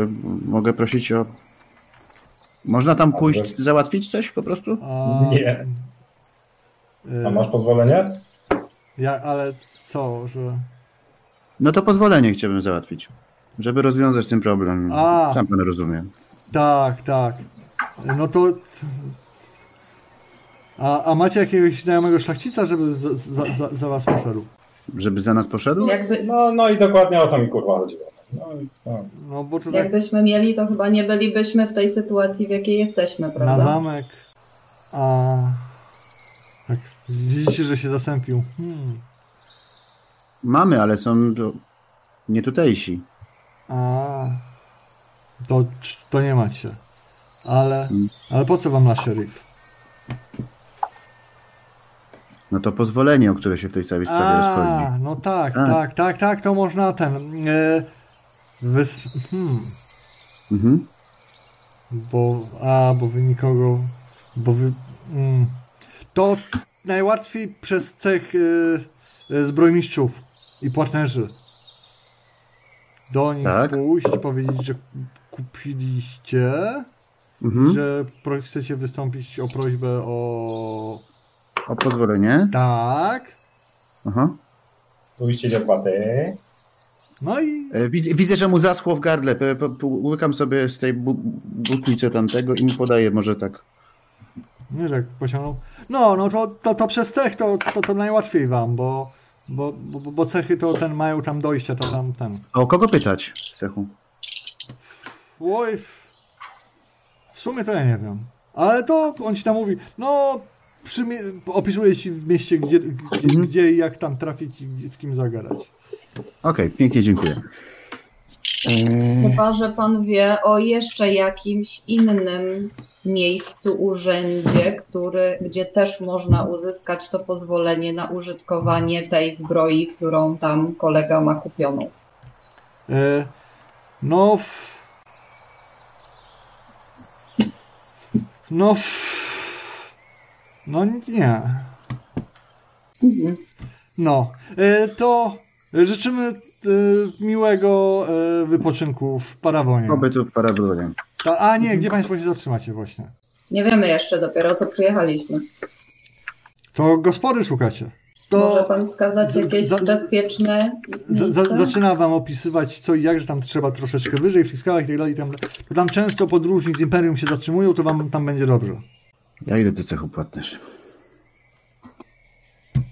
mogę prosić o... Można tam pójść, załatwić coś po prostu? A, Nie. e, A masz pozwolenie? Ja, ale co, że... No to pozwolenie chciałbym załatwić, żeby rozwiązać ten problem. A. Sam pan rozumie. Tak, tak. No to... A, a macie jakiegoś znajomego szlachcica, żeby za, za, za, za was poszedł? Żeby za nas poszedł? Jakby, No, no i dokładnie o to mi kurwa chodziło. No, i- no. No bo to tak jakbyśmy mieli, to chyba nie bylibyśmy w tej sytuacji, w jakiej jesteśmy, na prawda? zamek, a... Tak, widzicie, że się zasępił. Hmm. Mamy, ale są to nie tutejsi. A... To, to nie macie. Ale, ale po co wam na szeryf? No to pozwolenie, o które się w tej całej sprawie rozchodzi. A, no tak, Tak. tak, tak, tak, to można ten... E, wys... Hmm. Mhm. Bo, a, bo wy nikogo, bo wy, mm, To najłatwiej przez cech y, y, zbrojmistrzów i partnerzy. Do nich Tak. pójść, powiedzieć, że kupiliście, Mhm. że pro, chcecie wystąpić o prośbę o... O pozwolenie. Tak. Aha. Pójście do płaty. No i E, Widzę, widzę, że mu zaschło w gardle. Łykam sobie z tej bu- butlicy tamtego i mu podaję może tak. Nie tak pociągnął. No, no to, to, to przez cech to, to, to najłatwiej wam, bo, bo, bo, bo cechy to ten mają tam dojścia, to tam ten. A o kogo pytać w cechu? Oj, w- sumie to ja nie wiem. Ale to on ci tam mówi, no opisuje ci w mieście, gdzie, gdzie, gdzie i jak tam trafić i gdzie, z kim zagadać. Okej, pięknie dziękuję. E, Chyba, że pan wie o jeszcze jakimś innym miejscu, urzędzie, który, gdzie też można uzyskać to pozwolenie na użytkowanie tej zbroi, którą tam kolega ma kupioną. E, no, w... no, w... no nie. Mhm. No, e, to życzymy e, miłego e, wypoczynku w Parawonie. Pobytu w Parabolonie. Ta, a nie, gdzie Państwo się zatrzymacie właśnie? Nie wiemy jeszcze dopiero, co przyjechaliśmy. To gospody szukacie. Może To pan wskazać jakieś za- bezpieczne miejsce? za, zaczyna Wam opisywać co i jak, że tam trzeba troszeczkę wyżej w tych skałach i tak dalej. Tam, to tam często podróżni z Imperium się zatrzymują, to Wam tam będzie dobrze. Ja idę do cechu płatnerzy.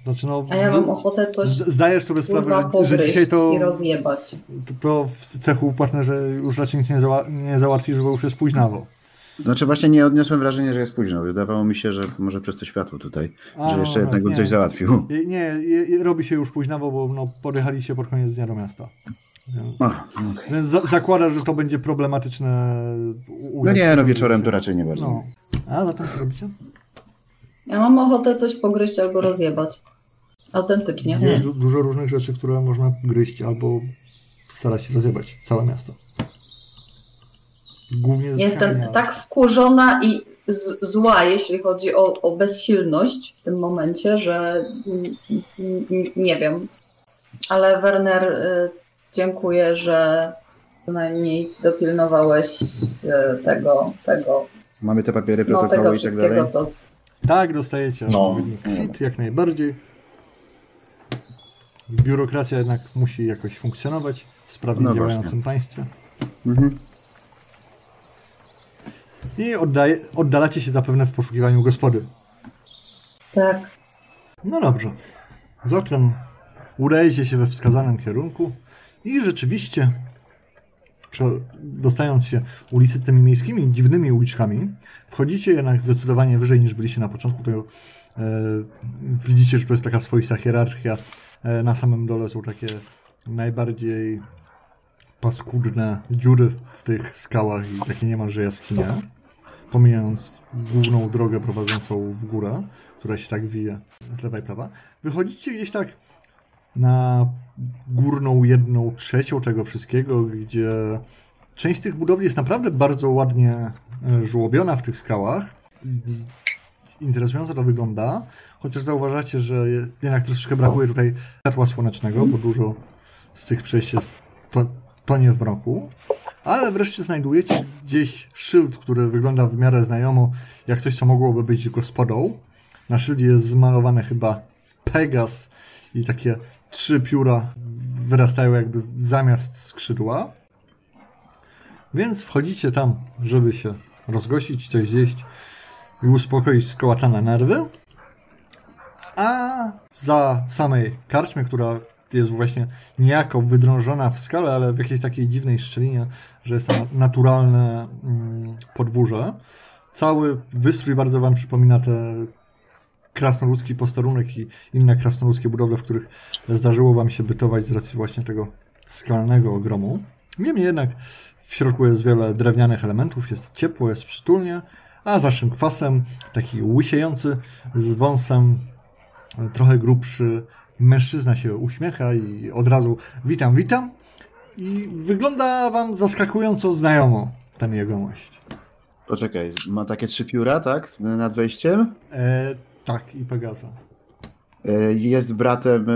Znaczy, no, A ja mam ochotę coś zdajesz sobie sprawę, że, dzisiaj to, i rozjebać. to, to w cechu partnerze już raczej nic nie, zała, nie załatwisz, bo już jest późnawo. Znaczy właśnie nie odniosłem wrażenia, że jest późno. Wydawało mi się, że może przez to światło tutaj, A, że jeszcze no, jednak bym nie. coś załatwił. Nie, je, robi się już późnawo, bo no, podjechaliście pod koniec dnia do miasta. Więc, O, okej. więc za, zakłada, że to będzie problematyczne. u- No nie, no wieczorem to raczej nie bardzo. No. A zatem co robicie? Ja mam ochotę coś pogryźć albo rozjebać. Autentycznie. Jest du- dużo różnych rzeczy, które można gryźć albo starać się rozjebać. Całe miasto. Głównie z Jestem tak wkurzona i zła, jeśli chodzi o, o bezsilność w tym momencie, że nie wiem. Ale Werner, y, dziękuję, że przynajmniej dopilnowałeś y, tego, tego, Mamy te papiery, no, protokoły tego i tak wszystkiego, dalej. co Tak, dostajecie No. odpowiedni kwit, jak najbardziej. Biurokracja jednak musi jakoś funkcjonować w sprawnie No działającym właśnie. państwie. Mhm. I oddaje, oddalacie się zapewne w poszukiwaniu gospody. tak. No dobrze. Zatem udajecie się we wskazanym kierunku i rzeczywiście, dostając się ulicy tymi miejskimi, dziwnymi uliczkami, wchodzicie jednak zdecydowanie wyżej niż byliście na początku. To, e, widzicie, że to jest taka swoista hierarchia. E, na samym dole są takie najbardziej paskudne dziury w tych skałach i takie niemalże jaskinie. Pomijając główną drogę prowadzącą w górę, która się tak wije z lewa i prawa. Wychodzicie gdzieś tak na górną jedną trzecią tego wszystkiego, gdzie część tych budowli jest naprawdę bardzo ładnie e, żłobiona w tych skałach. Interesująco to wygląda, chociaż zauważacie, że je- jednak troszeczkę brakuje tutaj światła słonecznego, bo dużo z tych przejść jest to, tonie w mroku. Ale wreszcie znajdujecie gdzieś szyld, który wygląda w miarę znajomo, jak coś, co mogłoby być gospodą. Na szyldzie jest wymalowane chyba Pegas i takie trzy pióra wyrastają jakby zamiast skrzydła. Więc wchodzicie tam, żeby się rozgościć, coś zjeść i uspokoić skołatane nerwy. A za w samej karczmie, która jest właśnie niejako wydrążona w skale, ale w jakiejś takiej dziwnej szczelinie, że jest tam naturalne mm, podwórze. Cały wystrój bardzo wam przypomina te krasnoludzki posterunek i inne krasnoludzkie budowle, w których zdarzyło wam się bytować z racji właśnie tego skalnego ogromu. Niemniej jednak w środku jest wiele drewnianych elementów, jest ciepło, jest przytulnie, a za kwasem taki łysiejący z wąsem trochę grubszy mężczyzna się uśmiecha i od razu witam, witam i wygląda wam zaskakująco znajomo ten jegomość. Poczekaj, ma takie trzy pióra, tak? Nad wejściem? E, Tak, i Pegaza. E, Jest bratem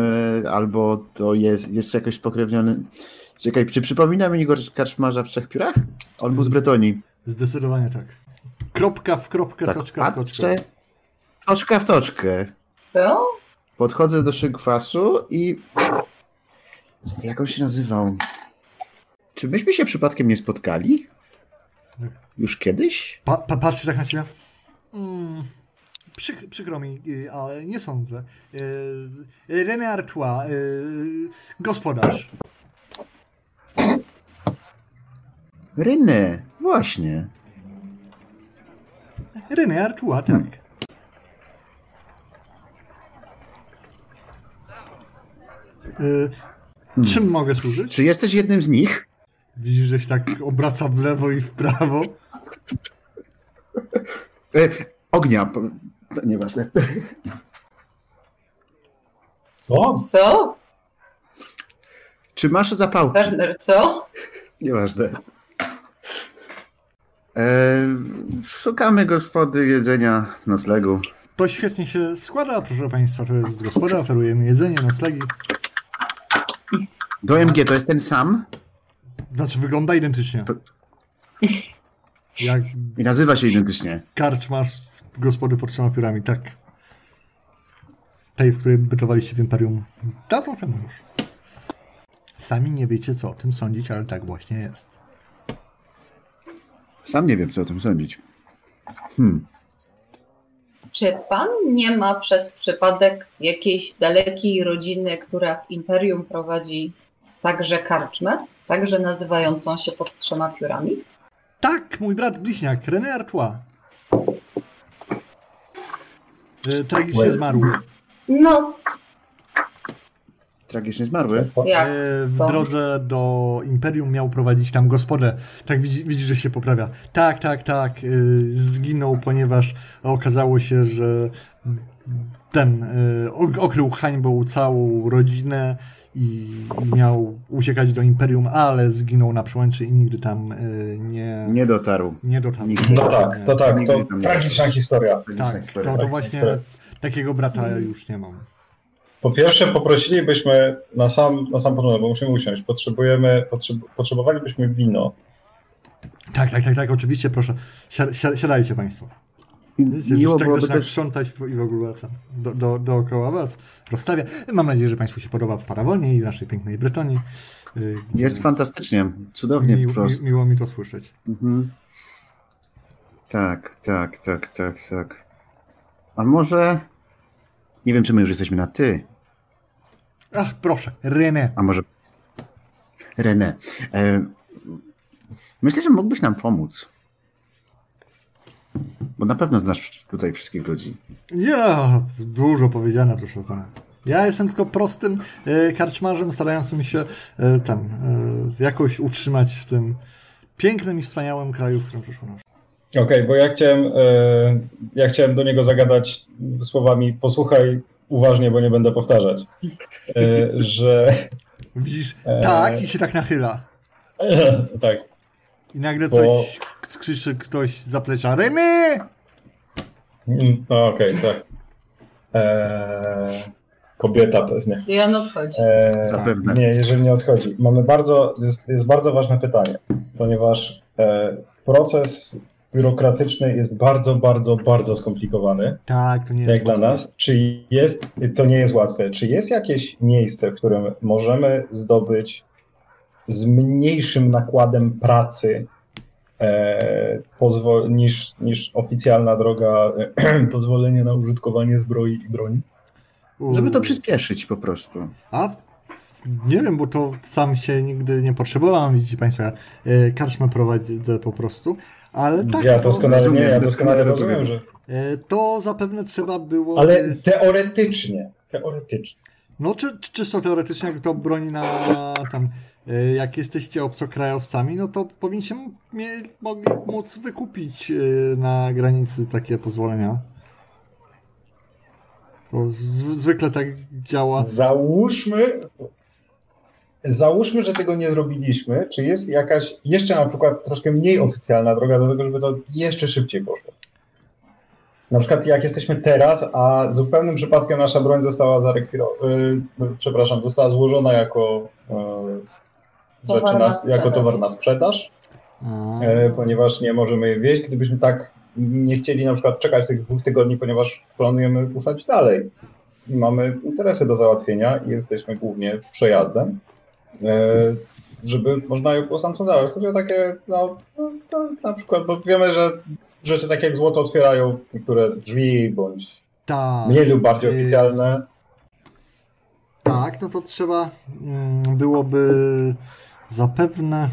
e, albo to jest, jest jakoś spokrewniony. Czekaj, czy przypomina mi Igor Karczmarza w Trzech Piórach? On był z Bretonii. Zdecydowanie tak. Kropka w kropkę, Tak, toczka w toczkę. Toczka w toczkę. Co? Podchodzę do szynкwasu i... Czekaj, Jak on się nazywał? Czy myśmy się przypadkiem nie spotkali? Już kiedyś? Pa, pa, patrzcie tak na ciebie. Mm, przyk, przykro mi, y, ale nie sądzę. Y, René Artois, y, gospodarz. Rynę, właśnie. René Artois, tak. Y, Czym mogę służyć? Czy jesteś jednym z nich? Widzisz, że się tak obraca w lewo i w prawo. E, ognia. To nieważne. Co? Co? Czy masz zapałki? Werner, co? Nieważne. E, szukamy gospody jedzenia, noclegu. To świetnie się składa, proszę Państwa. To jest gospoda, oferujemy jedzenie, noclegi. Do MG to jest ten sam Znaczy, wygląda identycznie. Jak i nazywa się identycznie. karczmasz z gospody pod trzema piórami, tak. Tej, w której bytowaliście w Imperium dawno temu już. Sami nie wiecie, co o tym sądzić, ale tak właśnie jest. Sam nie wiem, co o tym sądzić. Czy pan nie ma przez przypadek jakiejś dalekiej rodziny, która w imperium prowadzi także karczmę, także nazywającą się pod trzema piórami? Tak, mój brat bliźniak, René Artois. E, tragicznie Wait. zmarł. No, Tragicznie zmarły. jak? E, w drodze do Imperium miał prowadzić tam gospodę. Tak widzi, widzi że się poprawia. Tak, tak, tak. e, Zginął, ponieważ okazało się, że ten e, ok- okrył hańbą całą rodzinę i, i miał uciekać do Imperium, ale zginął na przełęczy i nigdy tam e, nie, Nie dotarł. nie dotarł. Nigdy. No tak, to tak, to tragiczna historia. Tak, to, to właśnie takiego brata już nie mam. Po pierwsze poprosilibyśmy na sam, na sam początek, bo musimy usiąść, potrzebujemy, potrzeb, potrzebowalibyśmy wino. Tak, tak, tak, tak, oczywiście, proszę. Si- si- siadajcie Państwo. Wiecie, Miło tak byłoby też... sprzątać w- i w ogóle tam do, do, dookoła was, rozstawia. Mam nadzieję, że Państwu się podoba w Parawonie i w naszej pięknej Bretonii. Y, Jest fantastycznie. Cudownie mi, mi, miło mi to słyszeć. Mhm. Tak, tak, tak, tak, tak. A może... Nie wiem, czy my już jesteśmy na ty. Ach, proszę, René. A może... René. E, myślę, że mógłbyś nam pomóc. Bo na pewno znasz tutaj wszystkich ludzi. Ja, dużo powiedziane, proszę pana. Ja jestem tylko prostym e, karczmarzem, starającym się e, ten, e, jakoś utrzymać w tym pięknym i wspaniałym kraju, w którym przyszło nas. Okej, bo ja chciałem, e, ja chciałem do niego zagadać słowami posłuchaj uważnie, bo nie będę powtarzać, e, że Widzisz, E. tak, i się tak nachyla. tak, I nagle Bo- coś krzyczy ktoś z zaplecza. René! Mm, no okej, tak. E, kobieta pewnie. I on odchodzi. E, Zapewne. Nie, jeżeli nie odchodzi. Mamy bardzo, jest, jest bardzo ważne pytanie, ponieważ e, proces biurokratyczny jest bardzo, bardzo, bardzo skomplikowany, Tak, to nie jest jak dla łatwe. nas. Czy jest, to nie jest łatwe, czy jest jakieś miejsce, w którym możemy zdobyć z mniejszym nakładem pracy e, pozwo- niż, niż oficjalna droga pozwolenia na użytkowanie zbroi i broni? Żeby to przyspieszyć po prostu. A nie wiem, bo to sam się nigdy nie potrzebowałem, widzicie Państwo, ja e, karczmę prowadzę po prostu, ale tak, ja to, doskonale, nie, rozumiem, ja doskonale rozumiem, rozumiem. że... e, to zapewne trzeba było... Ale teoretycznie, teoretycznie. No czy, czy czysto teoretycznie, jak to broni na tam, jak jesteście obcokrajowcami, no to powinniście mie- mogli móc wykupić e, na granicy takie pozwolenia. To zwykle tak działa. Załóżmy, załóżmy, że tego nie zrobiliśmy. Czy jest jakaś jeszcze na przykład troszkę mniej oficjalna droga do tego, żeby to jeszcze szybciej poszło? Na przykład jak jesteśmy teraz, a zupełnym przypadkiem nasza broń została zarekwirowana, przepraszam, została złożona jako, Towar rzeczy na jako towar na sprzedaż, A, e, ponieważ nie możemy je wieść. Gdybyśmy tak nie chcieli na przykład czekać tych dwóch tygodni, ponieważ planujemy ruszać dalej i mamy interesy do załatwienia i jesteśmy głównie przejazdem, e, żeby można je było stamtąd zabrać. Chodzi o takie, no, no, no, na przykład, bo wiemy, że rzeczy takie jak złoto otwierają niektóre drzwi, bądź tak. mniej lub bardziej Y, oficjalne. Tak, no to trzeba mm, byłoby zapewne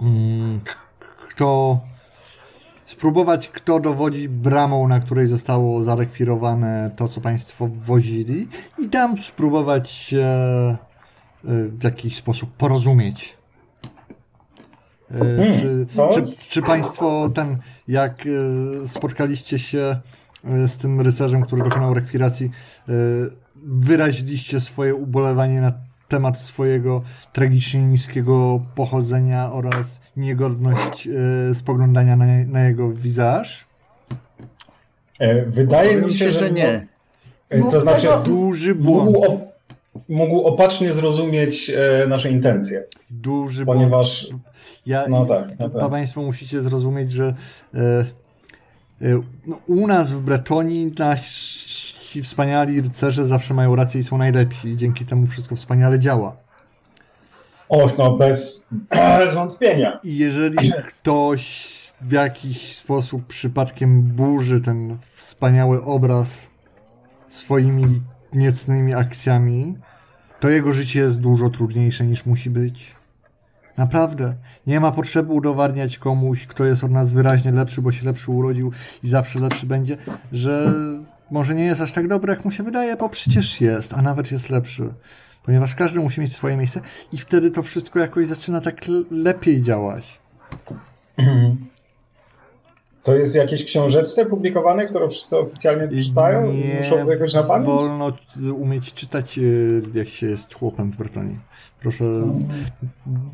mm, kto spróbować, kto dowodzi bramą, na której zostało zarekwirowane to, co Państwo wozili i tam spróbować się y, w jakiś sposób porozumieć. Y, Hmm, Czy, czy, czy Państwo ten, jak y, spotkaliście się z tym rycerzem, który dokonał rekwiracji, wyraziliście swoje ubolewanie na temat swojego tragicznie niskiego pochodzenia oraz niegodność y, spoglądania na, na jego wizaż? E, Wydaje mi się, że, nie. E, Mógł To znaczy, tego- Duży błąd. mógł, op- mógł opacznie zrozumieć e, nasze intencje, Duży błąd. ponieważ Ja, No tak, no to tak. Państwo musicie zrozumieć, że e, e, no, u nas w Bretonii nasi wspaniali rycerze zawsze mają rację i są najlepsi i dzięki temu wszystko wspaniale działa. Och, no bez, bez wątpienia. I jeżeli ktoś w jakiś sposób przypadkiem burzy ten wspaniały obraz swoimi niecnymi akcjami, to jego życie jest dużo trudniejsze niż musi być. Naprawdę. Nie ma potrzeby udowadniać komuś, kto jest od nas wyraźnie lepszy, bo się lepszy urodził i zawsze lepszy będzie, że może nie jest aż tak dobry, jak mu się wydaje, bo przecież jest, a nawet jest lepszy. Ponieważ każdy musi mieć swoje miejsce i wtedy to wszystko jakoś zaczyna tak lepiej działać. To jest w jakiejś książeczce publikowane, którą wszyscy oficjalnie czytają i muszą to jakoś na pamięć? wolno umieć czytać, y, jak się jest chłopem w Bretonii. Proszę.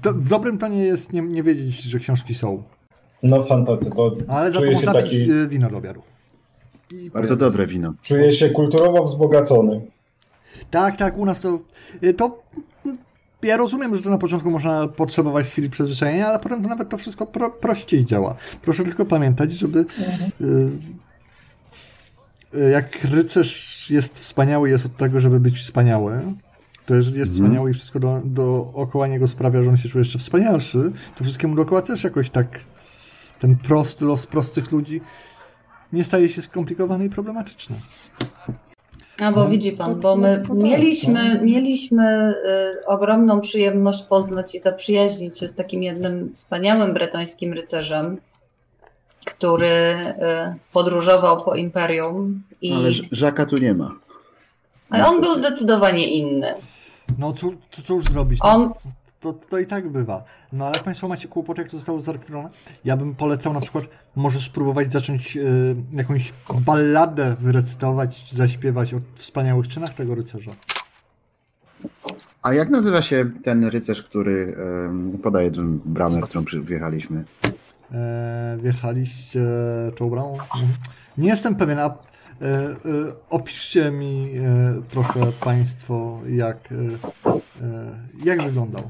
Do, w dobrym tonie jest nie, nie wiedzieć, że książki są. No fantastycznie, to Ale za to można pić taki, y, wino do obiadu. I Bardzo dobre wino. czuję się kulturowo wzbogacony. Tak, tak, u nas to. y, to ja rozumiem, że to na początku można potrzebować chwili przyzwyczajenia, ale potem to nawet to wszystko pro, prościej działa. Proszę tylko pamiętać, żeby. Y, y, jak rycerz jest wspaniały, jest od tego, żeby być wspaniały. To jeżeli jest wspaniały i wszystko do, dookoła niego sprawia, że on się czuje jeszcze wspanialszy, to wszystkiemu dookoła też jakoś tak ten prosty los prostych ludzi nie staje się skomplikowany i problematyczny. A bo widzi pan, bo my no mieliśmy, mieliśmy y, ogromną przyjemność poznać i zaprzyjaźnić się z takim jednym wspaniałym bretońskim rycerzem, który y, podróżował po imperium i Ale Żaka tu nie ma. ale on był zdecydowanie inny. No cóż, cóż zrobić? On- To, to, i tak bywa. No ale jak Państwo macie kłopoty, jak to zostało zarekwirowane, ja bym polecał na przykład może spróbować zacząć y, jakąś balladę wyrecytować, zaśpiewać o wspaniałych czynach tego rycerza. A jak nazywa się ten rycerz, który em, podaje tę bramę, w którą przy- wjechaliśmy? E, wjechaliście tą bramą? Mhm. Nie jestem pewien, a e, e, opiszcie mi e, proszę Państwo, jak, e, e, jak wyglądał.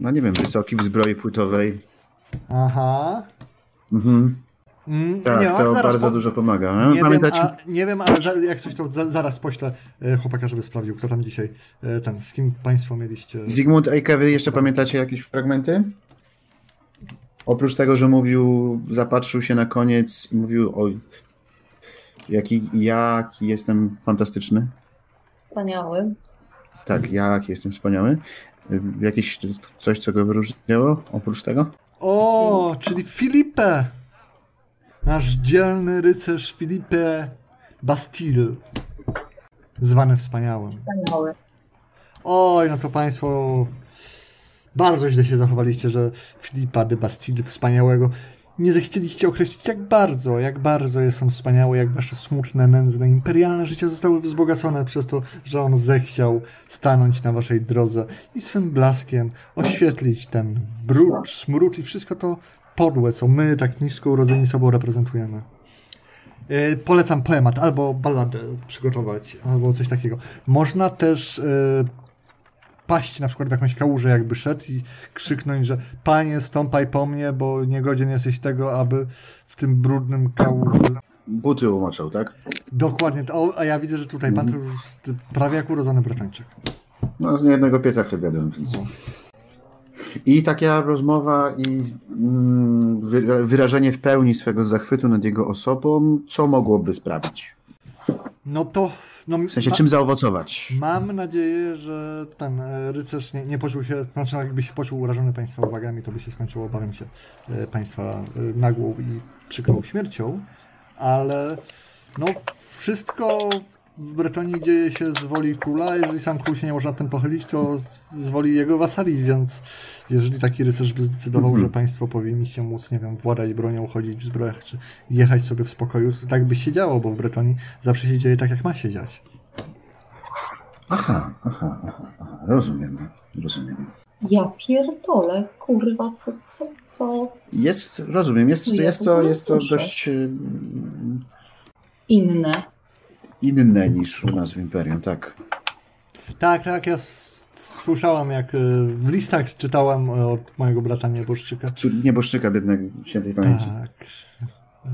No nie wiem, wysoki w zbroi płytowej. Aha. Mhm. Mm, Tak, nie, to zaraz bardzo po- dużo pomaga. Nie Pamiętacie? wiem, a, nie wiem, ale za, jak coś to za, zaraz poślę e, chłopaka, żeby sprawdził, kto tam dzisiaj e, ten, z kim Państwo mieliście. Zygmunt Ejke, wy jeszcze pamiętacie jakieś fragmenty? Oprócz tego, że mówił, zapatrzył się na koniec i mówił o jaki, jaki jestem fantastyczny. Wspaniały. Tak, jaki jestem wspaniały. Y, Jakieś coś, co go wyróżniało oprócz tego? O, czyli Filipe! Nasz dzielny rycerz Filipe Bastille. Zwany wspaniałym. Wspaniały. Oj, no to Państwo bardzo źle się zachowaliście, że Filipa de Bastille wspaniałego nie zechcieliście określić, jak bardzo, jak bardzo jest on wspaniały, jak wasze smutne, nędzne, imperialne życie zostały wzbogacone przez to, że on zechciał stanąć na waszej drodze i swym blaskiem oświetlić ten brud, smród i wszystko to podłe, co my tak nisko urodzeni sobą reprezentujemy. E, Polecam poemat albo balladę przygotować, albo coś takiego. Można też e, paść na przykład w jakąś kałużę jakby szedł i krzyknąć, że panie stąpaj po mnie, bo niegodzien jesteś tego, aby w tym brudnym kałuży... Buty umoczał, tak? Dokładnie, o, a ja widzę, że tutaj pan to już prawie jak urodzony Bretończyk. No, z niejednego pieca chleb jadłem, więc... I taka rozmowa i mm, wy- wyrażenie w pełni swego zachwytu nad jego osobą, co mogłoby sprawić? No to... No, W sensie, ma- czym zaowocować? Mam nadzieję, że ten e, rycerz nie, nie poczuł się, znaczy jakby się poczuł urażony Państwa uwagami, to by się skończyło, obawiam się, e, Państwa e, nagłą i przykrą śmiercią, ale no wszystko w Bretonii dzieje się z woli króla, jeżeli sam król się nie może nad tym pochylić, to z, woli jego wasali, więc jeżeli taki rycerz by zdecydował, Mhm. że Państwo powinniście móc, nie wiem, władać bronią, chodzić w zbrojach, czy jechać sobie w spokoju, to tak by się działo, bo w Bretonii zawsze się dzieje tak, jak ma się dziać. Aha, aha, aha, aha, rozumiem, rozumiem. Ja pierdolę, kurwa, co, co, co Jest, rozumiem, jest, jest, to, jest to dość mm, inne. Inne niż u nas w Imperium, tak. Tak, tak, ja słyszałam, jak e, w listach czytałam od mojego brata nieboszczyka. Nieboszczyka biednego, świętej pamięci. Tak. E,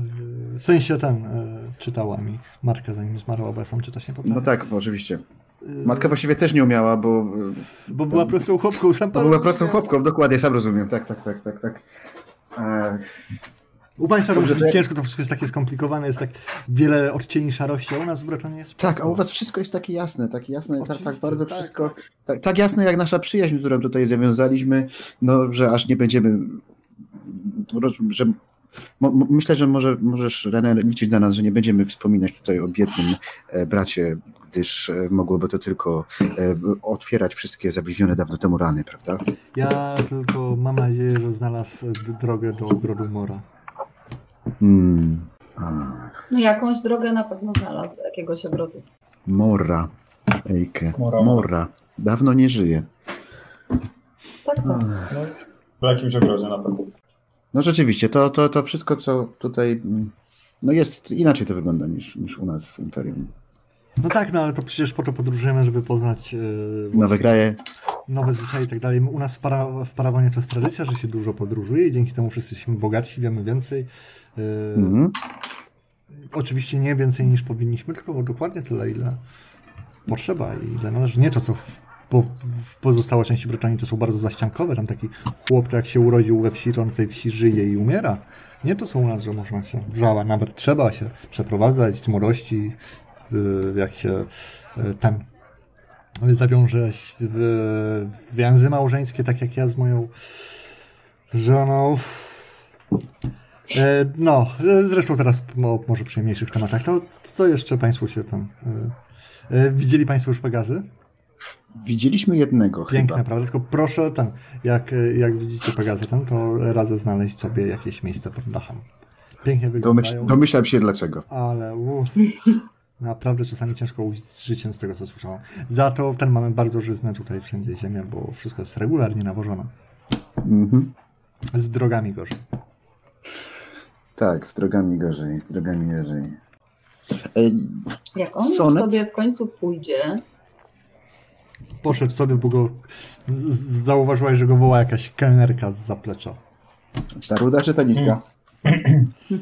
W sensie ten e, czytała mi matka zanim zmarła, bo ja sam czytać nie potrafię. No tak, oczywiście. Matka właściwie też nie umiała, bo, Bo była prostą chłopką, sam pan była prostą chłopką, dokładnie, sam rozumiem. Tak, tak, tak, tak, tak. E, U Państwa Dobrze, to ciężko, to wszystko jest takie skomplikowane, jest tak wiele odcieni szarości, a u nas w Bretonie jest tak, a u was wszystko jest takie jasne, takie jasne, tak, tak bardzo tak. wszystko, tak, tak jasne jak nasza przyjaźń, z którą tutaj zawiązaliśmy, no, że aż nie będziemy, że myślę, że może, możesz, René, liczyć na nas, że nie będziemy wspominać tutaj o biednym e, bracie, gdyż e, mogłoby to tylko e, otwierać wszystkie zabliźnione dawno temu rany, prawda? Ja tylko mam nadzieję, że znalazł drogę do ogrodu Mora. Hmm. No jakąś drogę na pewno znalazł do jakiegoś ogrodu. Mora. Ejke. Mora. Mora. Dawno nie żyje. Tak, tak. No, w jakimś ogrodzie na pewno. No rzeczywiście, to, to, to wszystko, co tutaj. mm, No jest inaczej to wygląda niż, niż u nas w Imperium. No tak, no ale to przecież po to podróżujemy, żeby poznać e, Nowe kraje. nowe zwyczaje i tak dalej. U nas w, para, w Parawanie to jest tradycja, że się dużo podróżuje i dzięki temu wszyscy jesteśmy bogatsi, wiemy więcej. E, Mhm. Oczywiście nie więcej niż powinniśmy, tylko dokładnie tyle, ile potrzeba i ile należy. Nie to, co w, po, w pozostałej części Brytanii to są bardzo zaściankowe. Tam taki chłop, jak się urodził we wsi, to on w tej wsi żyje i umiera. Nie to co u nas, że można się żała, nawet trzeba się przeprowadzać z młodości, jak się e, ten zawiąże w więzy małżeńskie, tak jak ja z moją żoną. E, No, e, zresztą teraz o może przyjemniejszych tematach. To co jeszcze Państwu się tam... e, Widzieli Państwo już Pegazy? Widzieliśmy jednego Piękne, chyba. prawda? Tylko proszę ten, jak, jak widzicie Pegazy ten, to radzę znaleźć sobie jakieś miejsce pod dachem. Pięknie wyglądają, Domyśl, domyślam się dlaczego. ale u, naprawdę czasami ciężko ujść z życiem z tego, co słyszałem. Za to ten mamy bardzo żyzne tutaj wszędzie ziemię, bo wszystko jest regularnie nawożone. Mhm. Z drogami gorzej. Tak, z drogami gorzej, z drogami gorzej. Ej, Jak on już Sonet? sobie w końcu pójdzie, Poszedł sobie, bo go zauważyłaś, że go woła jakaś kelnerka z zaplecza. ta ruda czy ta niska?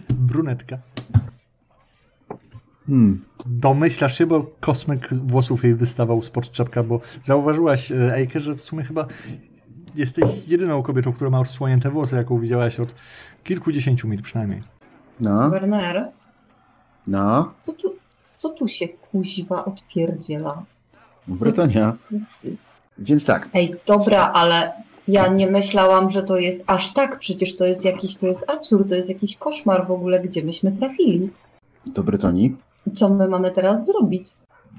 Brunetka. Hmm. Domyślasz się, bo kosmyk włosów jej wystawał spod czepka, bo zauważyłaś, e, Ejke, że w sumie chyba jesteś jedyną kobietą, która ma odsłonięte włosy, jaką widziałaś od kilkudziesięciu mil przynajmniej. No, Werner, no, co tu, co tu się kuźwa odpierdziela? Co- Więc tak, Ej, dobra, ale ja nie myślałam, że to jest aż tak. Przecież to jest jakiś, to jest absurd, to jest jakiś koszmar w ogóle, gdzie myśmy trafili. do Brytonii. Co my mamy teraz zrobić?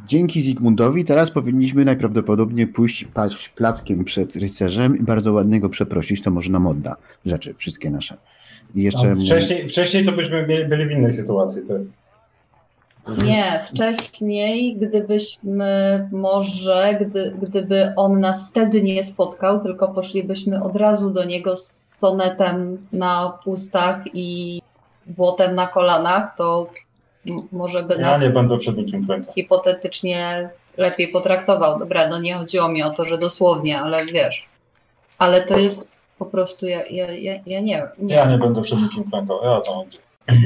Dzięki Zygmundowi teraz powinniśmy najprawdopodobniej pójść paść plackiem przed rycerzem i bardzo ładnego przeprosić, to może nam odda rzeczy, wszystkie nasze. I jeszcze wcześniej, wcześniej to byśmy byli w innej sytuacji. To. Nie, wcześniej, gdybyśmy może, gdy, gdyby on nas wtedy nie spotkał, tylko poszlibyśmy od razu do niego z sonetem na ustach i błotem na kolanach, to Może by Ja nas nie będę przed nikim klękał. hipotetycznie lepiej potraktował. Dobra, no nie chodziło mi o to, że dosłownie, ale wiesz. Ale to jest po prostu, ja, ja, ja, ja nie wiem. Ja nie będę przed nikim klękał. Ja to będzie.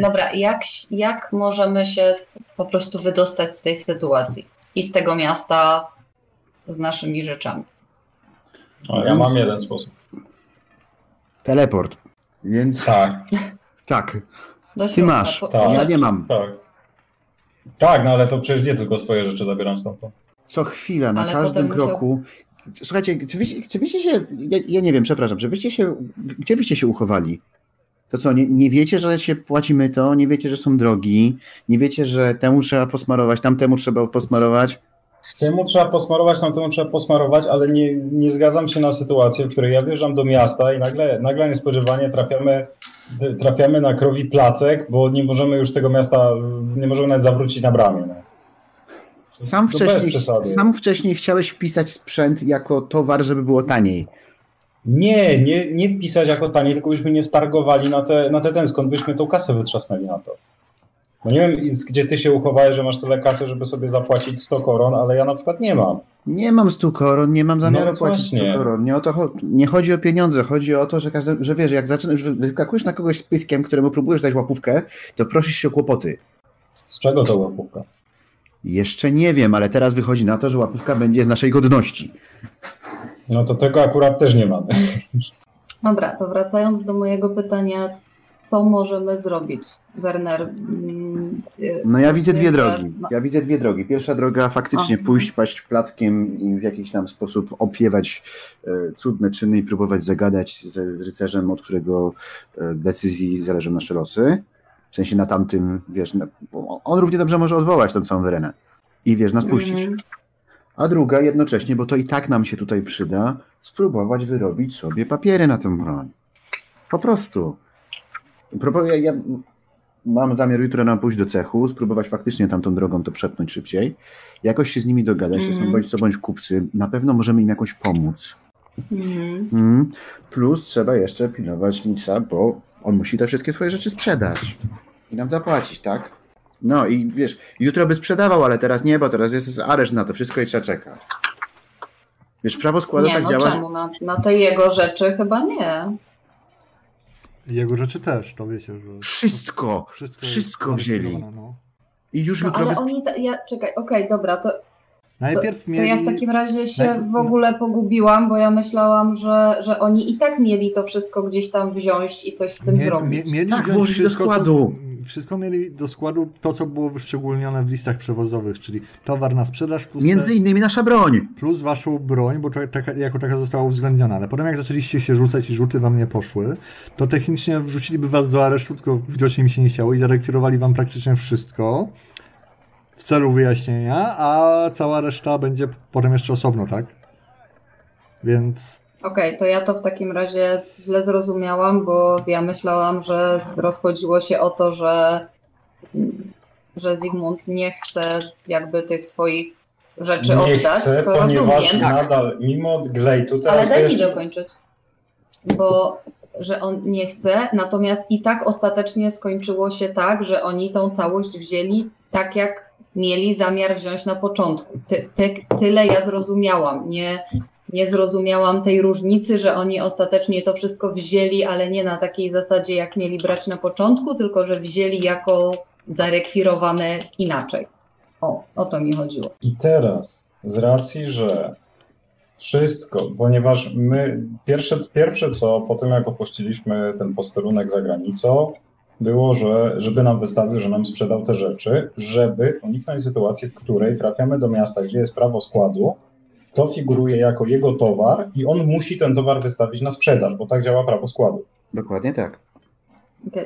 Dobra, jak, jak możemy się po prostu wydostać z tej sytuacji i z tego miasta z naszymi rzeczami? O, ja mam jeden sposób. Teleport. Więc Tak, tak, ty masz, po- Tak. ja nie mam. tak. Tak, no ale to przecież nie tylko swoje rzeczy zabieram stamtąd. Co chwila, na Ale każdym potem musiał- kroku. Słuchajcie, czy wyście, czy wyście się. Ja, ja nie wiem, przepraszam, czy wyście się. Gdzie wyście się uchowali? To co, nie, nie wiecie, że się płacimy to, nie wiecie, że są drogi, nie wiecie, że temu trzeba posmarować, tamtemu trzeba posmarować. Temu trzeba posmarować, tamtemu trzeba posmarować, ale nie, nie zgadzam się na sytuację, w której ja wjeżdżam do miasta i nagle, nagle niespodziewanie trafiamy, trafiamy na krowi placek, bo nie możemy już tego miasta, nie możemy nawet zawrócić na bramie. No. Sam To wcześniej, sam wcześniej chciałeś wpisać sprzęt jako towar, żeby było taniej. Nie, nie, nie wpisać jako taniej, tylko byśmy nie stargowali na te, na te ten, skąd byśmy tą kasę wytrzasnęli na to. No nie wiem, gdzie ty się uchowałeś, że masz tyle kasy, żeby sobie zapłacić 100 koron, ale ja na przykład nie mam. Nie mam 100 koron, nie mam zamiaru No płacić 100 właśnie. koron. Nie, o to, nie chodzi o pieniądze, chodzi o to, że, każdy, że wiesz, jak zaczynasz, wyskakujesz na kogoś z pyskiem, któremu próbujesz dać łapówkę, to prosisz się o kłopoty. Z czego to łapówka? Jeszcze nie wiem, ale teraz wychodzi na to, że łapówka będzie z naszej godności. No to tego akurat też nie mamy. Dobra, to wracając do mojego pytania, co możemy zrobić, Werner? Mm, y, No ja widzę dwie Myślę, drogi. no. Ja widzę dwie drogi. Pierwsza droga faktycznie Aha. pójść, paść plackiem i w jakiś tam sposób opiewać e, cudne czyny i próbować zagadać z, rycerzem, od którego decyzji zależą nasze losy. W sensie na tamtym, wiesz, on równie dobrze może odwołać tą całą wyrenę. I wiesz, nas puścić. Mhm. A druga jednocześnie, bo to i tak nam się tutaj przyda, spróbować wyrobić sobie papiery na tę broń. Po prostu. Propo- Ja, ja mam zamiar jutro nam pójść do cechu, spróbować faktycznie tamtą drogą to przepnąć szybciej. Jakoś się z nimi dogadać, to są Mhm. bądź co bądź kupcy. Na pewno możemy im jakoś pomóc. Mhm. Mm. Plus trzeba jeszcze pilnować Nisa, bo on musi te wszystkie swoje rzeczy sprzedać. I nam zapłacić, tak? No i wiesz, jutro by sprzedawał, ale teraz nie, bo teraz jest areszt na to wszystko i trzeba czeka. Wiesz, prawo składu Nie, tak no działa. czemu? Na, na te jego rzeczy chyba nie. Jego rzeczy też, to wiecie, że... Wszystko, Wszystko, wszystko wzięli. No. I już No, jutro ale by... oni, ta, ja, czekaj, okej, dobra, to, to, Najpierw to mieli... ja w takim razie się naj- w ogóle pogubiłam, bo ja myślałam, że, że oni i tak mieli to wszystko gdzieś tam wziąć i coś z tym Mie- zrobić. mie- mieli Tak, włożyć do wszystko, składu. Co, wszystko mieli do składu to, co było wyszczególnione w listach przewozowych, czyli towar na sprzedaż plus, Między te, innymi nasza broń. plus waszą broń, bo to taka, jako taka została uwzględniona. Ale potem jak zaczęliście się rzucać i rzuty wam nie poszły, to technicznie wrzuciliby was do aresztu, tylko widocznie mi się nie chciało i zarekwirowali wam praktycznie wszystko w celu wyjaśnienia, a cała reszta będzie potem jeszcze osobno, tak? Więc Okej, to ja to w takim razie źle zrozumiałam, bo ja myślałam, że rozchodziło się o to, że, że Zygmunt nie chce jakby tych swoich rzeczy Nie oddać. chcę, to ponieważ rozumiem. nadal, mimo Glejtu, teraz Ale daj mi jeszcze... dokończyć. Bo że on nie chce, natomiast i tak ostatecznie skończyło się tak, że oni tą całość wzięli tak, jak mieli zamiar wziąć na początku. Ty, ty, tyle ja zrozumiałam. Nie, nie zrozumiałam tej różnicy, że oni ostatecznie to wszystko wzięli, ale nie na takiej zasadzie, jak mieli brać na początku, tylko że wzięli jako zarekwirowane inaczej. O, o to mi chodziło. I teraz, z racji, że wszystko, ponieważ my, pierwsze, pierwsze co, po tym jak opuściliśmy ten posterunek za granicą, było, że żeby nam wystawił, że nam sprzedał te rzeczy, żeby uniknąć sytuacji, w której trafiamy do miasta, gdzie jest prawo składu, to figuruje jako jego towar i on musi ten towar wystawić na sprzedaż, bo tak działa prawo składu. Dokładnie tak.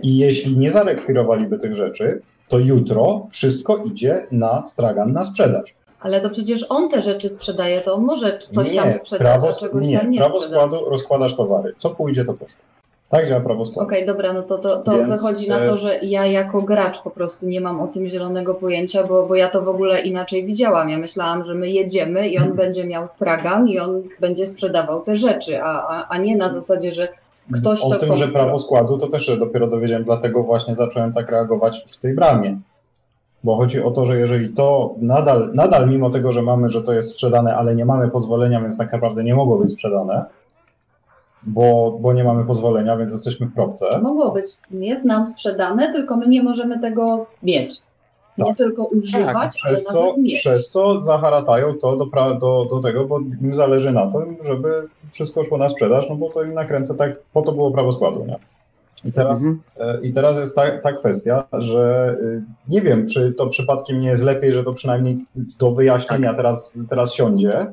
I jeśli nie zarekwirowaliby tych rzeczy, to jutro wszystko idzie na stragan na sprzedaż. Ale to przecież on te rzeczy sprzedaje, to on może coś tam sprzedać, prawo, a czegoś nie, tam nie prawo sprzedać. składu rozkładasz towary. Co pójdzie, to poszło. Tak działa prawo składu. Okej, dobra, no to, to, to Więc, wychodzi na e, to, że ja jako gracz po prostu nie mam o tym zielonego pojęcia, bo, bo ja to w ogóle inaczej widziałam. Ja myślałam, że my jedziemy i on będzie miał stragan i on będzie sprzedawał te rzeczy, a, a, a nie na zasadzie, że ktoś o to tym, komuś- że prawo składu, to też się dopiero dowiedziałem, dlatego właśnie zacząłem tak reagować w tej bramie. bo chodzi o to, że jeżeli to nadal, nadal mimo tego, że mamy, że to jest sprzedane, ale nie mamy pozwolenia, więc tak naprawdę nie mogło być sprzedane, bo, bo nie mamy pozwolenia, więc jesteśmy w kropce. Mogło być, jest nam sprzedane, tylko my nie możemy tego mieć. Nie Tak. tylko używać, ale Przez co, nawet mieć. przez co zaharatają to do, do, do tego, bo im zależy na tym, żeby wszystko szło na sprzedaż, no bo to im nakręca tak, po to było prawo składu, nie? I teraz, Mhm. e, I teraz jest ta, ta kwestia, że y, nie wiem, czy to przypadkiem nie jest lepiej, że to przynajmniej do wyjaśnienia teraz, teraz siądzie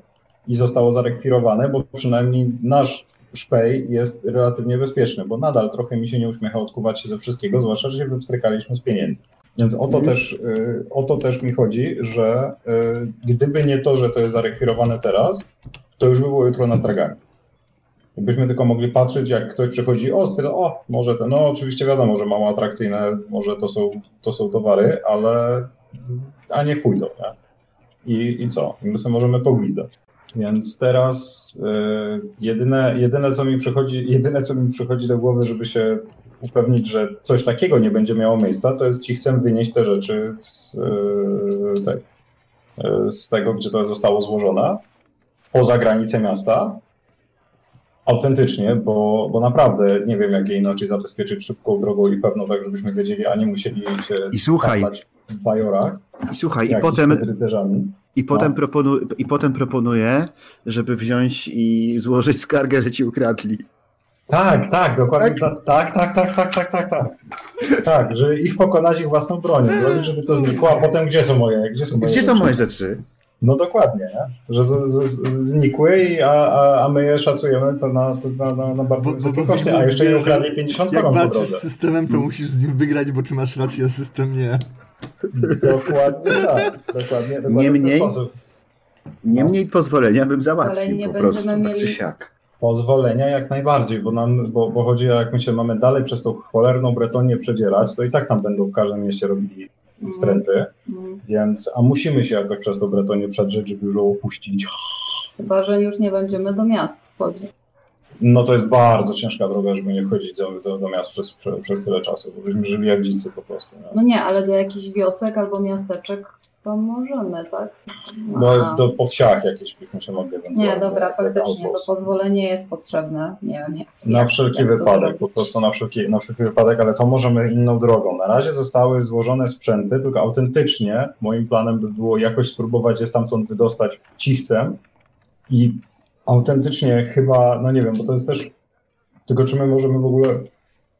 i zostało zarekwirowane, bo przynajmniej nasz szpej jest relatywnie bezpieczny, bo nadal trochę mi się nie uśmiecha odkuwać się ze wszystkiego, zwłaszcza, że się wywstrykaliśmy z pieniędzy. Więc o to, Mhm. też, y, o to też mi chodzi, że y, gdyby nie to, że to jest zarekwirowane teraz, to już by było jutro na straganie. Jakbyśmy tylko mogli patrzeć, jak ktoś przychodzi, o, stwierdza, o, może to, no oczywiście wiadomo, że mało atrakcyjne, może to są, to są towary, ale a niech pójdą, nie? I, I co? My sobie możemy pogwizdać. Więc teraz y, jedyne, jedyne, co mi przychodzi, jedyne, co mi przychodzi do głowy, żeby się upewnić, że coś takiego nie będzie miało miejsca, to jest ci chcę wynieść te rzeczy z, y, y, z tego, gdzie to zostało złożone, poza granice miasta, autentycznie, bo, bo naprawdę nie wiem, jak je inaczej zabezpieczyć szybką drogą i pewno tak, żebyśmy wiedzieli, a nie musieli się I słuchaj. Bajorach, I słuchaj, i jak potem, i, potem no. proponu, I potem proponuję, żeby wziąć i złożyć skargę, że ci ukradli. Tak, tak, dokładnie tak, tak, tak, tak, tak, tak, tak, tak. Tak, że ich pokonać ich własną bronią, zrobić, żeby to znikło, a potem gdzie są moje, gdzie są moje Gdzie są rzeczy? moje rzeczy? No dokładnie, nie? że z, z, z, znikły, a, a, a my je szacujemy to na, to na, na, na bardzo wysokie koszty, a jeszcze że ukradli 50 Jak koron po walczysz z systemem, to musisz z nim wygrać, bo czy masz rację, a system nie. Dokładnie tak, dokładnie, dokładnie Niemniej-. Niemniej pozwolenia bym załatwił Ale nie po prostu, będziemy tak czy mieli- siak. Pozwolenia jak najbardziej, bo, nam, bo, bo chodzi, jak my się mamy dalej przez tą cholerną Bretonię przedzierać, to i tak nam będą w każdym mieście robili wstręty, Mm. więc, a musimy się jakoś przez tą Bretonię przedrzeć, żeby już ją opuścić. Chyba, że już nie będziemy do miast wchodzić. No to jest bardzo ciężka droga, żeby nie wchodzić do, do, do miast przez, przez, przez tyle czasu, bo byśmy żyli jak dzicy po prostu. Nie? No nie, ale do jakichś wiosek albo miasteczek to możemy, tak? No, Do, do po wsiach jakieś byśmy się mogli Nie, dobra, faktycznie to pozwolenie jest potrzebne. Nie wiem, jak, Na jak, wszelki jak wypadek, po prostu na wszelki, na wszelki wypadek, ale to możemy inną drogą. Na razie zostały złożone sprzęty, tylko autentycznie moim planem by było jakoś spróbować je stamtąd wydostać cichcem i autentycznie chyba, no nie wiem, bo to jest też, tylko czy my możemy w ogóle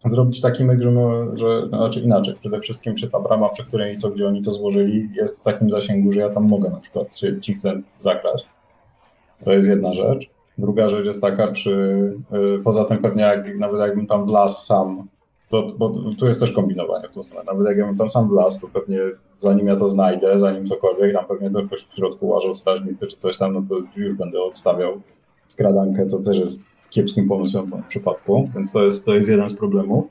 zrobić taki myk, że, my, że znaczy inaczej, przede wszystkim czy ta brama, przy której to, gdzie oni to złożyli, jest w takim zasięgu, że ja tam mogę na przykład się cichcem zakraść. To jest jedna rzecz. Druga rzecz jest taka, czy y, poza tym pewnie jak, nawet jakbym tam wlazł sam, to, bo tu jest też kombinowanie w tą stronę. Nawet jak ja bym tam sam wlazł, to pewnie zanim ja to znajdę, zanim cokolwiek, tam pewnie to jakoś w środku łażą strażnicy czy coś tam, no to już będę odstawiał skradankę, co też jest kiepskim pomysłem w przypadku, więc to jest, to jest jeden z problemów.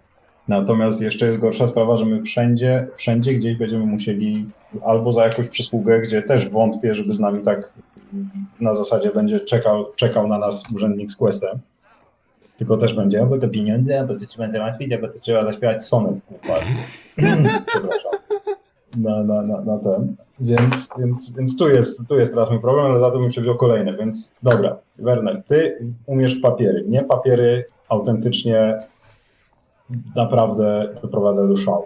Natomiast jeszcze jest gorsza sprawa, że my wszędzie, wszędzie gdzieś będziemy musieli albo za jakąś przysługę, gdzie też wątpię, żeby z nami tak na zasadzie będzie czekał, czekał na nas urzędnik z questem. Tylko też będzie, albo te pieniądze, albo to trzeba załatwić, albo to trzeba zaśpiewać sonet. Przepraszam. Na, na, na, na ten. Więc, więc, więc tu, jest, tu jest teraz mój problem, ale za to bym się wziął kolejny. Więc dobra, Werner, ty umiesz papiery. Nie papiery autentycznie naprawdę doprowadza do szału.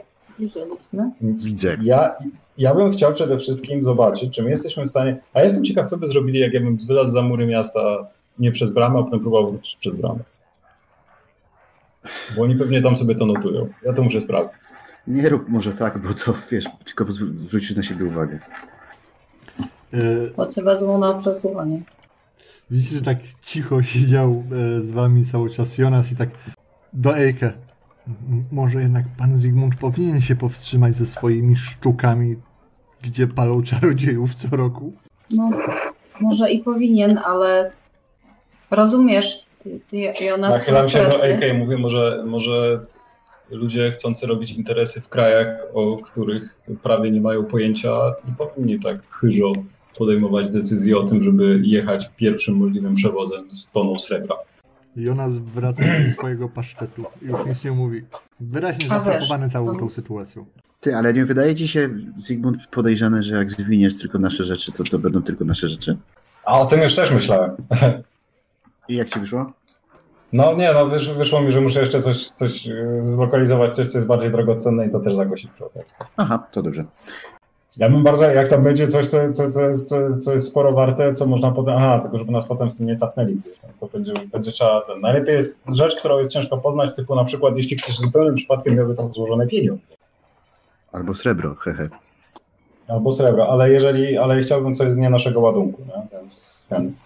Widzę. Ja, ja bym chciał przede wszystkim zobaczyć, czy my jesteśmy w stanie. A jestem ciekaw, co by zrobili, jak ja bym wylazł za mury miasta nie przez bramę, a potem próbował wrócić przez bramę. Bo oni pewnie tam sobie to notują. Ja to muszę sprawdzić. Nie rób może tak, bo to wiesz, tylko zwr- zwrócisz na siebie uwagę. Bo cię wezmą na przesłuchanie. Widzicie, że tak cicho siedział e, z wami cały czas Jonas i tak do Ejke. Może jednak pan Zygmunt powinien się powstrzymać ze swoimi sztukami, gdzie palą czarodziejów co roku. No, może i powinien, ale rozumiesz, ty, ty, Jonas Nachylam się do. AK i mówię, może, może ludzie chcący robić interesy w krajach, o których prawie nie mają pojęcia, nie powinni tak chyżo podejmować decyzji o tym, żeby jechać pierwszym możliwym przewozem z toną srebra. Jonas wraca do swojego pasztetu. Już nic nie mówi. Wyraźnie zafrapowany całą no. tą sytuacją. Ty, ale nie wydaje ci się, Zygmunt, podejrzane, że jak zwiniesz tylko nasze rzeczy, to to będą tylko nasze rzeczy? A o tym już też myślałem. I jak ci wyszło? No nie, no wysz, wyszło mi, że muszę jeszcze coś, coś yy, zlokalizować, coś, co jest bardziej drogocenne i to też zagłosić okazji. Aha, to dobrze. Ja bym bardzo, jak tam będzie coś, co, co, co, jest, co, jest, co jest sporo warte, co można potem, aha, tylko żeby nas potem z tym nie capnęli gdzieś, więc to będzie, będzie trzeba, ten, najlepiej jest rzecz, którą jest ciężko poznać, typu na przykład, jeśli ktoś zupełnym przypadkiem miałby tam złożone pieniądze, Albo srebro, hehe. albo srebro, ale jeżeli, ale chciałbym coś z nie naszego ładunku, nie? Więc, więc.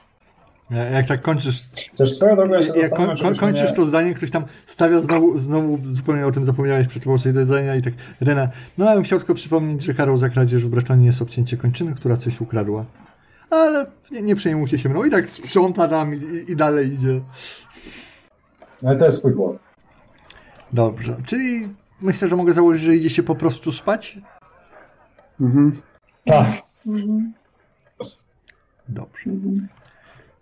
Ja- Jak tak kończysz, Też swoją drogą ja jak kończysz nie- to zdanie, ktoś tam stawia znowu, znowu zupełnie o tym zapomniałeś, przed tobą coś do jedzenia i tak, Rena, no ja bym chciał tylko przypomnieć, że karą za kradzież w Bretonie jest obcięcie kończyny, która coś ukradła. Ale nie, nie przejmujcie się mną. I tak sprząta tam i, i dalej idzie. No to jest swój błąd. Dobrze, czyli myślę, że mogę założyć, że idzie się po prostu spać? Mhm. Tak. Mhm. Dobrze.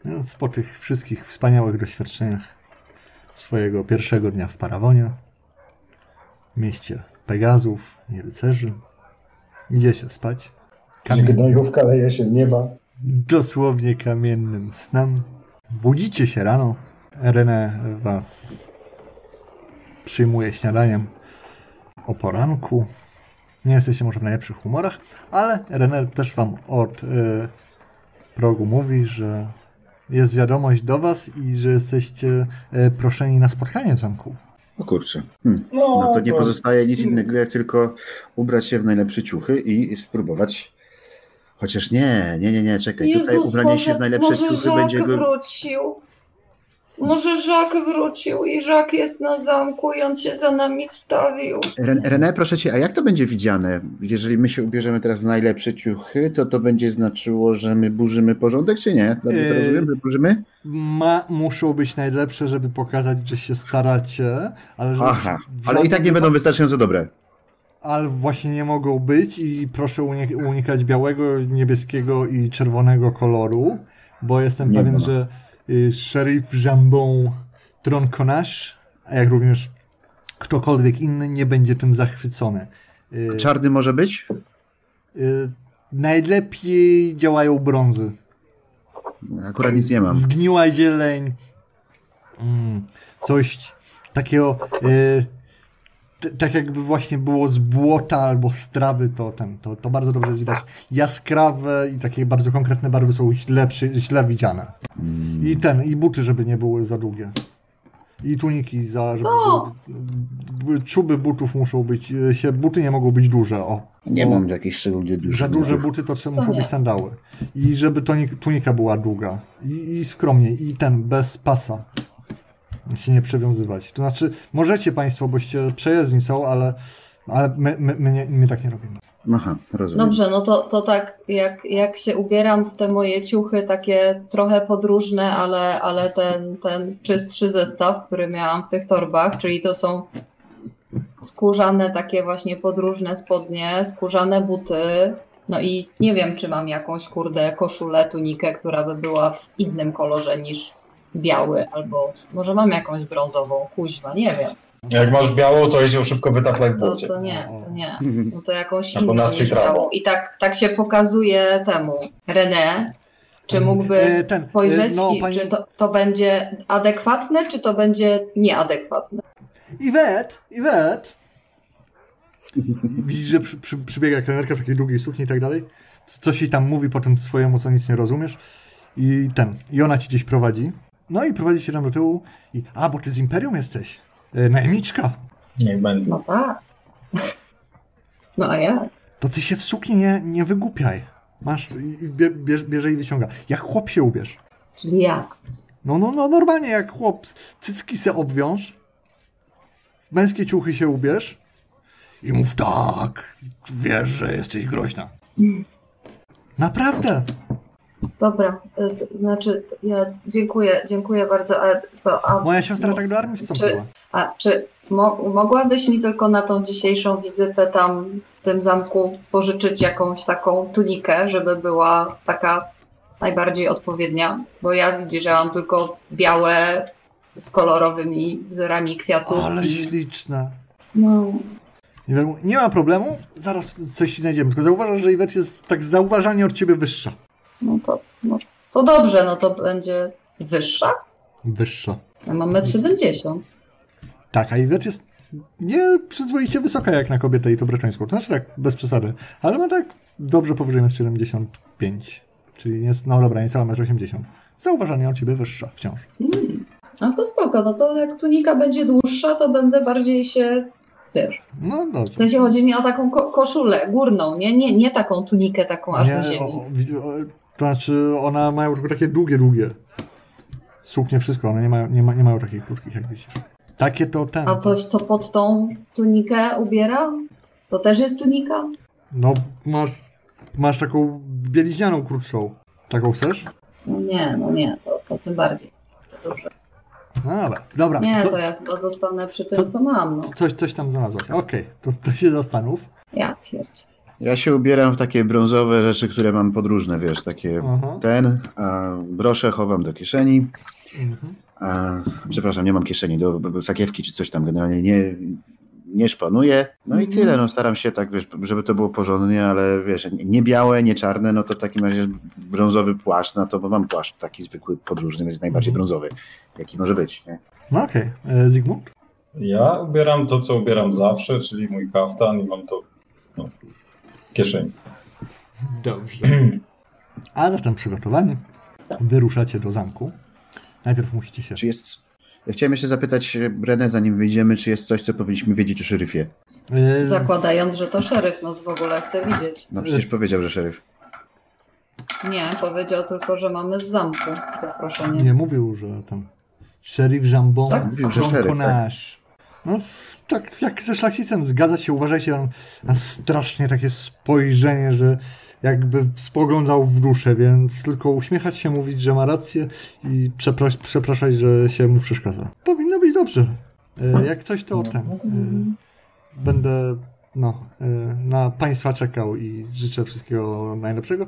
Więc po tych wszystkich wspaniałych doświadczeniach swojego pierwszego dnia w Parawonie, mieście Pegazów i rycerzy, idzie się spać. Kamien... gnojówka leje się z nieba. Dosłownie kamiennym snem. Budzicie się rano. René was przyjmuje śniadaniem o poranku. Nie jesteście może w najlepszych humorach, ale René też wam od y, progu mówi, że jest wiadomość do was i że jesteście y, proszeni na spotkanie w zamku. O kurczę. Hmm. No, No to nie pozostaje nic innego, jak tylko ubrać się w najlepsze ciuchy i spróbować. Chociaż nie, nie, nie, nie, czekaj. Tutaj Jezus, ubranie się może, w najlepsze ciuchy będzie go. wrócił. Może Żak wrócił i Żak jest na zamku i on się za nami wstawił. Ren- René, proszę cię, a jak to będzie widziane? Jeżeli my się ubierzemy teraz w najlepsze ciuchy, to to będzie znaczyło, że my burzymy porządek, czy nie? Dobrze to Yy, rozumiem, że burzymy? Ma, muszą być najlepsze, żeby pokazać, że się staracie, ale Aha, ale i tak nie będą wystarczająco dobre. ale właśnie nie mogą być i proszę unik- unikać białego, niebieskiego i czerwonego koloru, bo jestem Nie pewien, ma. że szeryf Jambon Tronconache, a jak również ktokolwiek inny nie będzie tym zachwycony. Y, Czarny może być? y, najlepiej działają brązy. Akurat nic nie mam. Zgniła zieleń, mm, coś takiego, y, tak jakby właśnie było z błota albo z trawy, to, ten, to, to bardzo dobrze jest widać. Jaskrawe i takie bardzo konkretne barwy są źle, przy, źle widziane. I ten, i buty, żeby nie były za długie. I tuniki, za, żeby Co? były, czuby butów muszą być, y, się, buty nie mogą być duże, o. Nie mam jakichś szczególnie dużych. za duże buty to trzeba, To muszą nie. być sandały. I żeby tonik, tunika była długa. I, I skromnie. I ten, bez pasa. Się nie przewiązywać. To znaczy, możecie Państwo, boście przejezdni są, ale, ale my, my, my, nie, my tak nie robimy. Aha, rozumiem. Dobrze, no to, to tak, jak, jak się ubieram w te moje ciuchy, takie trochę podróżne, ale, ale ten, ten czystszy zestaw, który miałam w tych torbach, czyli to są skórzane takie właśnie podróżne spodnie, skórzane buty, no i nie wiem, czy mam jakąś kurde koszulę, tunikę, która by była w innym kolorze niż biały, albo może mam jakąś brązową, kuźwa, nie wiem. Jak masz białą, to jeździł szybko wytaplaj w To, błocie. to nie, to nie. Mhm. No to jakąś Albo inną na niż białą. I tak, tak się pokazuje temu René. Czy mógłby E, ten, spojrzeć, e, no, i, pani- czy to, to będzie adekwatne, czy to będzie nieadekwatne? Iwet! Iwet! Widzisz, że przy, przy, przybiega kelnerka w takiej długiej sukni i tak dalej. Coś jej tam mówi po tym swojemu, co nic nie rozumiesz. I ten, i ona ci gdzieś prowadzi. No i prowadzi się tam do tyłu i, a, bo ty z Imperium jesteś. E, najemniczka. Niech będzie. No tak. No a jak? To ty się w sukni nie, nie wygłupiaj. Masz, i bie, bierz, bierze i wyciąga. Jak chłop się ubierz. Czyli jak? No, no, no, normalnie jak chłop. Cycki se obwiąż. W męskie ciuchy się ubierz. I mów tak. Wiesz, że jesteś groźna. Naprawdę. Dobra, to znaczy ja dziękuję, dziękuję bardzo, a, to, a, Moja siostra tak do armii wstąpiła. a czy mo, mogłabyś mi tylko na tą dzisiejszą wizytę tam w tym zamku pożyczyć jakąś taką tunikę, żeby była taka najbardziej odpowiednia? Bo ja widzisz, że mam tylko białe z kolorowymi wzorami kwiatów. Ale i, śliczna. no, Nie, ma problemu, zaraz coś znajdziemy. Tylko zauważasz, że Iwet jest tak zauważanie od ciebie wyższa. No, to, no to dobrze, no to będzie wyższa. Wyższa. Ja mam 1,70 m. Tak, a Iwet jest nie przyzwoicie wysoka jak na kobietę i to braczańską. To znaczy tak, bez przesady. Ale ma tak dobrze powyżej 1,75 m. Czyli jest, no dobra, niecała 1,80 m. Zauważanie od ciebie wyższa wciąż. No to spoko, no to jak tunika będzie dłuższa, to będę bardziej się, wiesz, No w dobrze. sensie chodzi mi o taką ko- koszulę górną, nie? nie? Nie taką tunikę taką aż do Nie, ziemi. o, o, to znaczy, one mają tylko takie długie, długie. Suknie, wszystko. One nie mają, nie, ma, nie mają takich krótkich, jak widzisz. Takie to ten. A coś, co pod tą tunikę ubiera? To też jest tunika? No, masz, masz taką bieliźnianą krótszą. Taką chcesz? No nie, no nie, to, to tym bardziej. To dobrze. No dobra, dobra. Nie, to, to ja chyba zostanę przy tym, to- co mam, no. coś, coś tam znalazłaś. Okej, to, to się zastanów. Ja pierdzie. Ja się ubieram w takie brązowe rzeczy, które mam podróżne, wiesz, takie Aha. ten, a brosze chowam do kieszeni, Mhm. a, przepraszam, nie mam kieszeni, do, do sakiewki czy coś tam, generalnie nie, nie szpanuję, no i Mhm. tyle, no staram się tak, wiesz, żeby to było porządnie, ale wiesz, nie białe, nie czarne, no to w takim razie brązowy płaszcz, no to bo mam płaszcz taki zwykły, podróżny, więc najbardziej Mhm. brązowy, jaki może być, nie? No okej. E, Zygmunt? Ja ubieram to, co ubieram zawsze, czyli mój kaftan i mam to no, kieszeni. Dobrze. A zatem przygotowanie. Wyruszacie do zamku. Najpierw musicie się... Czy jest... Ja chciałem jeszcze zapytać Renę, zanim wyjdziemy, czy jest coś, co powinniśmy wiedzieć o szeryfie? E, Zakładając, że to szeryf nas w ogóle chce widzieć. No przecież powiedział, że szeryf. Nie, powiedział tylko, że mamy z zamku zaproszenie. Nie mówił, że tam... Szerif Jambon Tak? Mówił, że szeryf, tak. Nasz. No, tak jak ze szlachcicem zgadza się, uważajcie na, na strasznie takie spojrzenie, że jakby spoglądał w duszę, więc tylko uśmiechać się, mówić, że ma rację i przepra- przepraszać, że się mu przeszkadza. Powinno być dobrze. E, jak coś, to ten. E, będę no, e, na Państwa czekał i życzę wszystkiego najlepszego.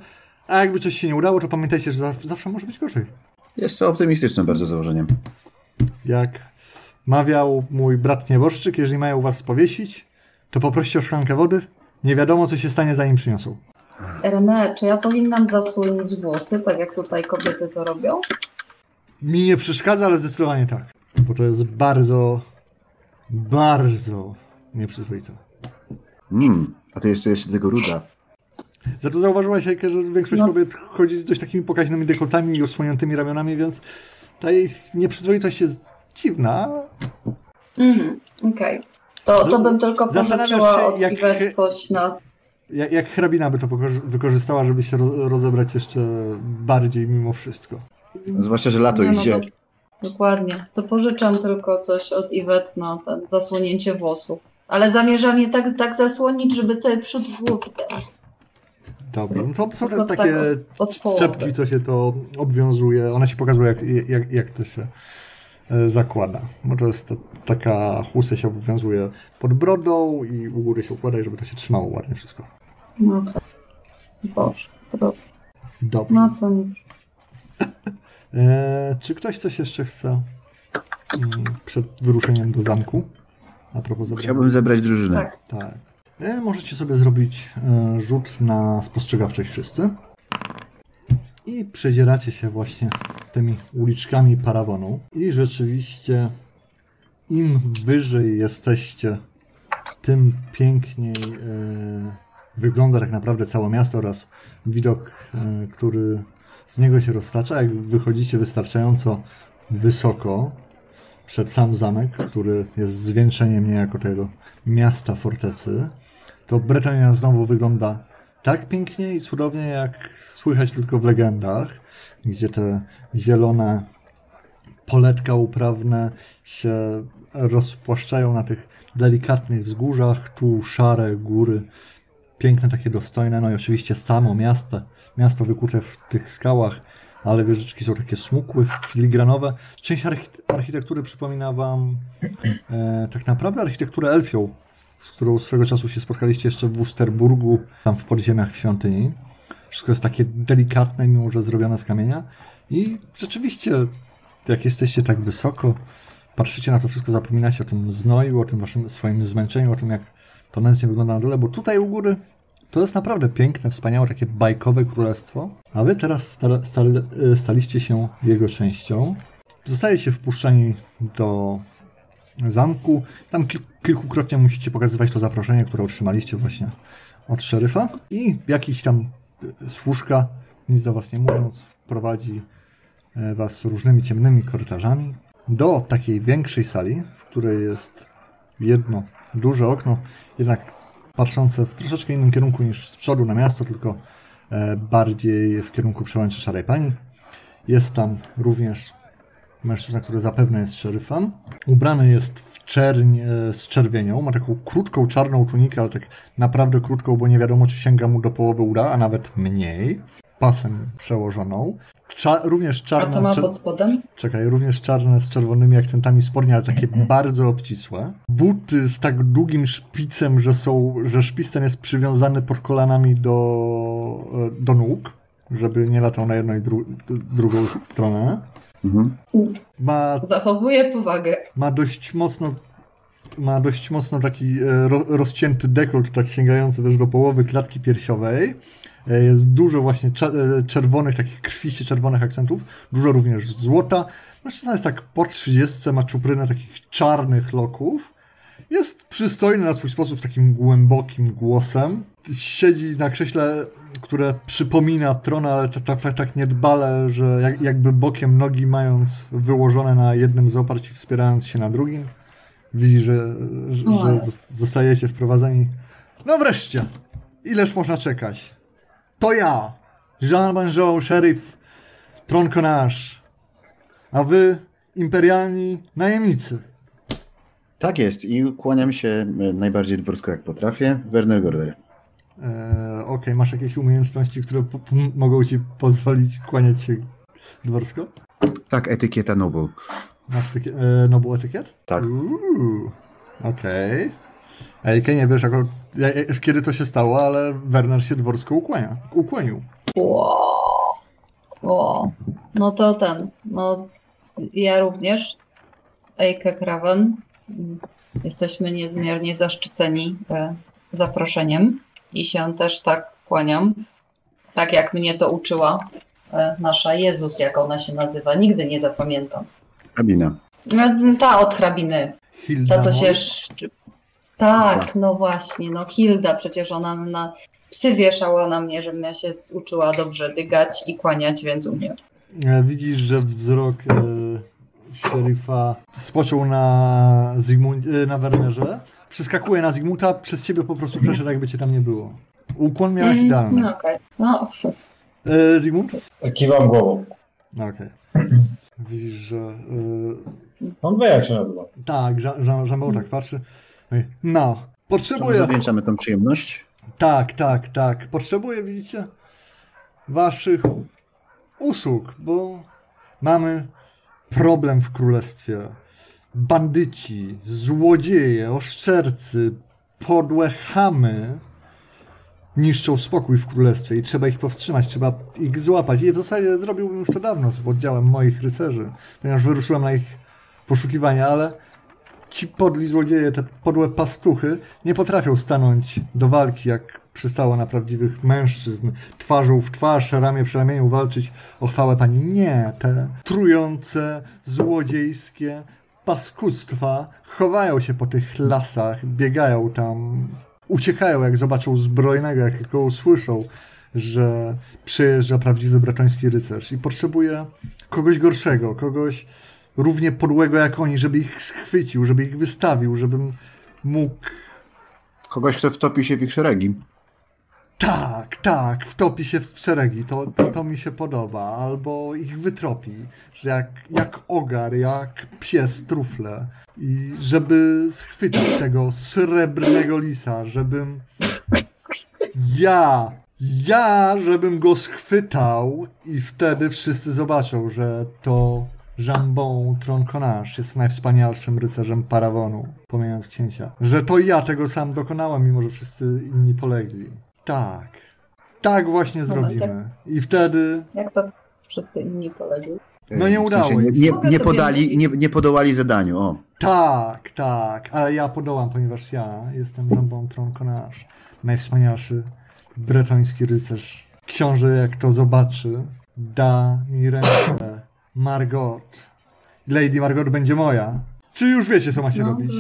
A jakby coś się nie udało, to pamiętajcie, że za- zawsze może być gorzej. Jest to optymistyczne bardzo założeniem. Jak mawiał mój brat nieboszczyk, jeżeli mają was powiesić, to poproście o szklankę wody. Nie wiadomo, co się stanie, zanim przyniosą. René, czy ja powinnam zasłonić włosy, tak jak tutaj kobiety to robią? Mi nie przeszkadza, ale zdecydowanie tak. Bo to jest bardzo, bardzo nieprzyzwoite. Mm, a to jeszcze jest do tego ruda. Za to zauważyłaś, że większość No. kobiet chodzi z dość takimi pokaźnymi dekoltami i osłoniętymi ramionami, więc ta ich nieprzyzwoitość jest dziwna. Mhm, okej. To, to bym tylko pożyczyła się, od jak- Iwet coś na... Jak, jak hrabina by to wykorzy- wykorzystała, żeby się roz- rozebrać jeszcze bardziej mimo wszystko. Zwłaszcza, że lato Nie, no idzie. to- Dokładnie. To pożyczam tylko coś od Iwet na ten zasłonięcie włosów. Ale zamierzam je tak, tak zasłonić, żeby cały przód głowy ten. Dobra, no to są Tylko takie tak od połowy. czepki, co się to obwiązuje. Ona ci pokazuje, jak, jak, jak to się zakłada. Bo to jest ta, taka chustę się obowiązuje pod brodą i u góry się układa, i żeby to się trzymało ładnie wszystko. No tak. Boże, to Dobrze. na co mi... E, czy ktoś coś jeszcze chce mm, przed wyruszeniem do zamku? A propos zabrania? Chciałbym zebrać drużynę. Tak. Tak. E, możecie sobie zrobić e, rzut na spostrzegawczość wszyscy. I przedzieracie się właśnie tymi uliczkami Parawonu. I rzeczywiście im wyżej jesteście, tym piękniej e, wygląda tak naprawdę całe miasto oraz widok, e, który z niego się roztacza. Jak wychodzicie wystarczająco wysoko przed sam zamek, który jest zwieńczeniem niejako tego miasta fortecy, to Bretania znowu wygląda tak pięknie i cudownie, jak słychać tylko w legendach, gdzie te zielone poletka uprawne się rozpłaszczają na tych delikatnych wzgórzach, tu szare góry, piękne, takie dostojne, no i oczywiście samo miasto, miasto wykute w tych skałach, ale wieżyczki są takie smukłe, filigranowe. Część archite- architektury przypomina wam e, tak naprawdę architekturę elfią, z którą swego czasu się spotkaliście jeszcze w Wusterburgu, tam w podziemiach świątyni. Wszystko jest takie delikatne, mimo że zrobione z kamienia. I rzeczywiście jak jesteście tak wysoko, patrzycie na to wszystko, zapominacie o tym znoju, o tym waszym swoim zmęczeniu, o tym, jak to nędznie wygląda na dole, bo tutaj u góry to jest naprawdę piękne, wspaniałe, takie bajkowe królestwo, a wy teraz sta, sta, staliście się jego częścią. Zostajecie wpuszczeni do zamku. Tam kil, kilkukrotnie musicie pokazywać to zaproszenie, które otrzymaliście właśnie od szeryfa. I jakiś tam służka, nic do was nie mówiąc, wprowadzi e, was różnymi ciemnymi korytarzami do takiej większej sali, w której jest jedno duże okno, jednak patrzące w troszeczkę innym kierunku niż z przodu na miasto, tylko e, bardziej w kierunku przełęczy Szarej Pani. Jest tam również mężczyzna, który zapewne jest szeryfem. Ubrany jest w czerń e, z czerwienią, ma taką krótką czarną tunikę, ale tak naprawdę krótką, bo nie wiadomo, czy sięga mu do połowy uda, a nawet mniej. Pasem przełożoną. Cza również A czarna co ma pod spodem? Czekaj, również czarne z czerwonymi akcentami spodnie, ale takie bardzo obcisłe. Buty z tak długim szpicem, że są, że szpic ten jest przywiązany pod kolanami do, e, do nóg, żeby nie latał na jedną i dru drugą stronę. Mhm. Ma, Zachowuje powagę. ma dość mocno ma dość mocno taki e, ro, rozcięty dekolt, tak sięgający też do połowy klatki piersiowej. E, Jest dużo właśnie e, czerwonych, takich krwiście czerwonych akcentów, dużo również złota. Mężczyzna jest tak po 30, ma czuprynę takich czarnych loków. Jest przystojny na swój sposób, z takim głębokim głosem. Siedzi na krześle, które przypomina tron, ale tak, tak, tak, tak niedbale, że jak, jakby bokiem nogi mając wyłożone na jednym z oparć i wspierając się na drugim. Widzi, że, że, O, że ale- zostajecie wprowadzeni. No wreszcie! Ileż można czekać? To ja, Jean Banjo, szeryf Tronconage, a wy imperialni najemnicy. Tak jest i kłaniam się e, najbardziej dworsko jak potrafię. Werner Gorder. Eee, Okej, masz jakieś umiejętności, które mogą ci pozwolić kłaniać się dworsko? Tak, etykieta Noble. Masz takie, e, noble etykiet? Tak. Okej. Ejke, nie wiesz, jako, ja- ja- kiedy to się stało, ale Werner się dworsko ukłania, ukłonił. Wow. Wow. No to ten, no ja również, Eike Kraven, jesteśmy niezmiernie zaszczyceni e, zaproszeniem i się też tak kłaniam, tak jak mnie to uczyła e, nasza Jezus, jak ona się nazywa, nigdy nie zapamiętam. Kabina. E, Ta od hrabiny, Hilda ta co się... Tak, no właśnie, no Hilda, przecież ona na psy wieszała na mnie, żebym ja się uczyła dobrze dygać i kłaniać, więc umiem. E, Widzisz, że wzrok e, szeryfa spoczął na, Zygmunt, e, na Wernerze. Przeskakuje na Zygmunta, przez ciebie po prostu przeszedł, jakby cię tam nie było. Ukłon miałeś Mm, idealny. No okej. No, E, Zygmunt? Kiwam głową. No okej. Widzisz, że... E, On wie, jak się nazywa. tak, Jean, Jean, tak patrzy. No, potrzebuję... zawieńczamy tą przyjemność? Tak, tak, tak. Potrzebuję, widzicie, waszych usług, bo mamy problem w królestwie. Bandyci, złodzieje, oszczercy, podłe chamy niszczą spokój w królestwie i trzeba ich powstrzymać, trzeba ich złapać. I w zasadzie zrobiłbym już to dawno z oddziałem moich rycerzy, ponieważ wyruszyłem na ich poszukiwania, ale ci podli złodzieje, te podłe pastuchy nie potrafią stanąć do walki, jak przystało na prawdziwych mężczyzn, twarzą w twarz, ramię przy ramieniu walczyć o chwałę pani. Nie, te trujące, złodziejskie paskudztwa chowają się po tych lasach, biegają tam, uciekają jak zobaczą zbrojnego, jak tylko usłyszą, że przyjeżdża prawdziwy bratoński rycerz i potrzebuje kogoś gorszego, kogoś równie podłego jak oni, żeby ich schwycił, żeby ich wystawił, żebym mógł Kogoś, kto wtopi się w ich szeregi. tak, tak, wtopi się w szeregi, to, to, to mi się podoba, albo ich wytropi, że jak, jak ogar, jak pies trufle. I żeby schwytać tego srebrnego lisa, żebym ja, ja, żebym go schwytał i wtedy wszyscy zobaczą, że to Jambon Tronconage jest najwspanialszym rycerzem Parawonu, pomijając księcia. Że to ja tego sam dokonałem, mimo że wszyscy inni polegli. Tak. Tak właśnie zrobimy. I wtedy jak to wszyscy inni polegli? No nie udało nie, się. nie, nie, sobie podali, nie, nie podołali zadaniu, o. Tak, tak, ale ja podołam, ponieważ ja jestem Jambon Tronkonasz, najwspanialszy bretoński rycerz. Książę, jak to zobaczy, da mi rękę. Margot. Lady Margot będzie moja. Czy już wiecie, co macie No, robić?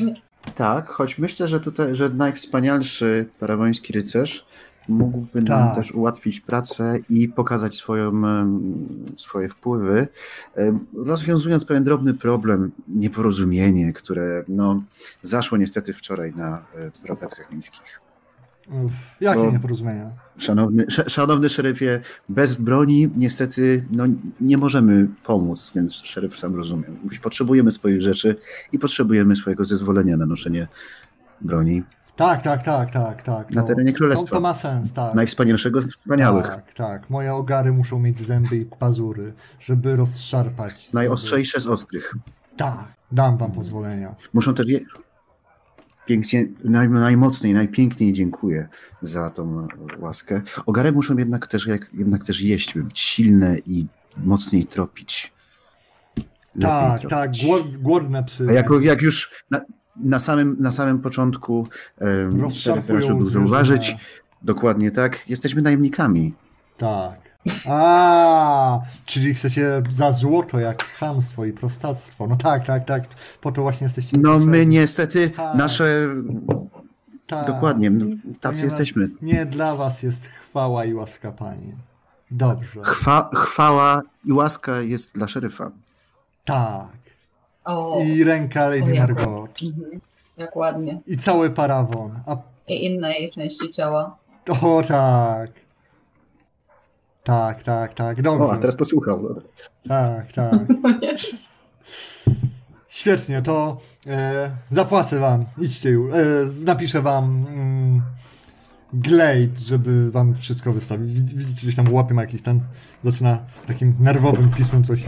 Tak, choć myślę, że tutaj, że najwspanialszy paragoński rycerz mógłby nam Tak. też ułatwić pracę i pokazać swoją, swoje wpływy, rozwiązując pewien drobny problem, nieporozumienie, które no, zaszło niestety wczoraj na e, rogatkach miejskich. Uff, jakie No. nieporozumienia? Szanowny, sz, szanowny szeryfie, bez broni niestety no, nie możemy pomóc, więc szeryf sam rozumie. Potrzebujemy swoich rzeczy i potrzebujemy swojego zezwolenia na noszenie broni Tak, tak, tak, tak, tak. na to- terenie To, królestwa. to ma sens, tak. Najwspanialszego z wspaniałych. Tak, tak. Moje ogary muszą mieć zęby i pazury, żeby rozszarpać. Najostrzejsze z ostrych. Tak, dam wam pozwolenia. Muszą też je... pięknie, naj, najmocniej, najpiękniej dziękuję za tą łaskę. Ogary muszą jednak też, jak, jednak też jeść, by być silne i mocniej tropić. Tak, tak, głod, głodne psy. A jak, jak już na, na, samym, na samym początku um, raczył był zauważyć, dokładnie tak, jesteśmy najemnikami. Tak. A, czyli chcecie za złoto, jak chamstwo i prostactwo. No tak, tak, tak. Po to właśnie jesteście. No my niestety, Tak. nasze, Tak. dokładnie, no, tacy Ponieważ jesteśmy. Nie dla was jest chwała i łaska, panie. Dobrze. Chwa, chwała i łaska jest dla szeryfa. Tak. O, I ręka Lady Margot. mhm. jak ładnie. I cały parawon. A I inne jej części ciała. O tak. Tak, tak, tak. Dobrze. O, a teraz posłuchał. Dobra. Tak, tak. Świetnie, to e, zapłacę wam. Idźcie już. E, napiszę wam mm, Glade, żeby wam wszystko wystawić. Wid- Widzicie, gdzieś tam łapie ma jakiś ten. Zaczyna takim nerwowym pismem coś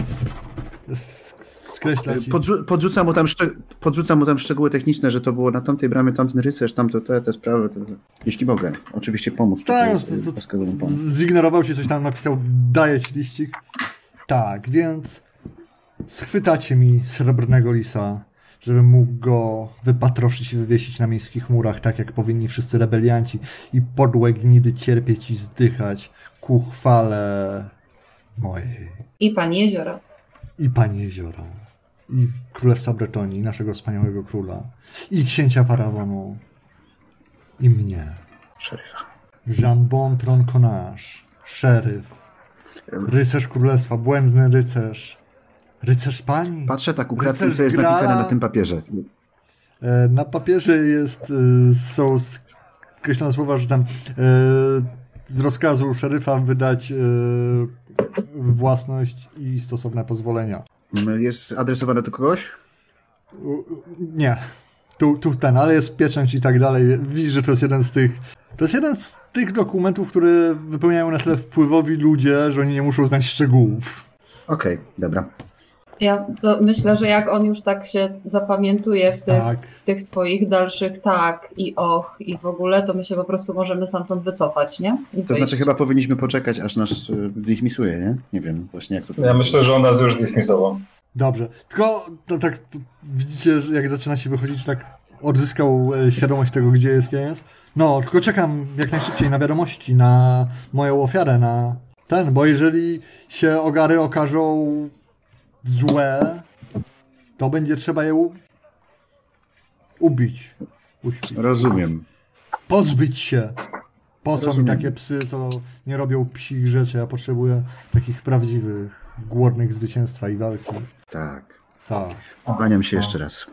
skreślać. Podrzu- podrzucam, mu tam podrzucam mu tam szczegóły techniczne, że to było na tamtej bramie tamten rycerz, tamto te, te sprawy. To, jeśli mogę, oczywiście pomóc. Tak, tutaj, no, zignorował ci coś tam, napisał daję ci liścik. Tak, więc schwytacie mi srebrnego lisa, żebym mógł go wypatroszyć i wywiesić na miejskich murach, tak jak powinni wszyscy rebelianci i podłe gnidy cierpieć i zdychać ku chwale mojej I pan jeziora. i pani jeziora i królestwa Bretonii, naszego wspaniałego króla i księcia Parawonu i mnie. Szeryfa. Jambon Tronconage, szeryf, rycerz królestwa, błędny rycerz, rycerz pani. Patrzę tak ukradkiem, co jest Grala. napisane na tym papierze. E, Na papierze jest, e, są skreślone słowa, że tam e, z rozkazu szeryfa wydać własność i stosowne pozwolenia. Jest adresowane do kogoś? Nie, tu, tu ten, ale jest pieczęć i tak dalej. Widzisz, że to jest jeden z tych. To jest jeden z tych dokumentów, które wypełniają na tyle wpływowi ludzie, że oni nie muszą znać szczegółów. Okej, dobra. Ja to myślę, że jak on już tak się zapamiętuje w tych, Tak. w tych swoich dalszych tak i och i w ogóle, to my się po prostu możemy stamtąd wycofać, nie? I To wyjść. znaczy chyba powinniśmy poczekać, aż nas y, dismisuje, nie? Nie wiem właśnie jak to... Ja myślę, że on nas już dismisował. Dobrze. Tylko to, tak widzicie, że jak zaczyna się wychodzić, tak odzyskał e, świadomość tego, gdzie jest, gdzie jest. No, tylko czekam jak najszybciej na wiadomości, na moją ofiarę, na ten, bo jeżeli się ogary okażą złe, to będzie trzeba je u... ubić. Uśpić. Rozumiem. Pozbyć się. Po co mi Rozumiem. takie psy, co nie robią psich rzeczy? Ja potrzebuję takich prawdziwych, głodnych zwycięstwa i walki. Tak. Tak. Kłaniam się jeszcze raz.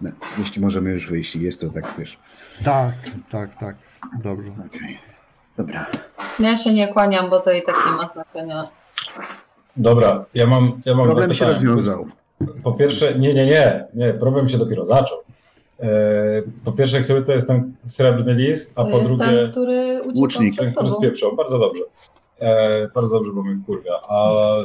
No, jeśli możemy już wyjść, jest to tak, wiesz. Tak, tak, tak. Dobrze. Okej. Dobra. Ja się nie kłaniam, bo to i tak nie ma znaczenia. Dobra, ja mam, ja mam Problem się rozwiązał. Po pierwsze, nie, nie, nie, nie, problem się dopiero zaczął. E, po pierwsze, który to jest ten srebrny lis, a To po jest drugie, ten, który Łucznik, ten, który spieprzał. Bardzo dobrze. E, bardzo dobrze, bo mnie wkurwia. A e,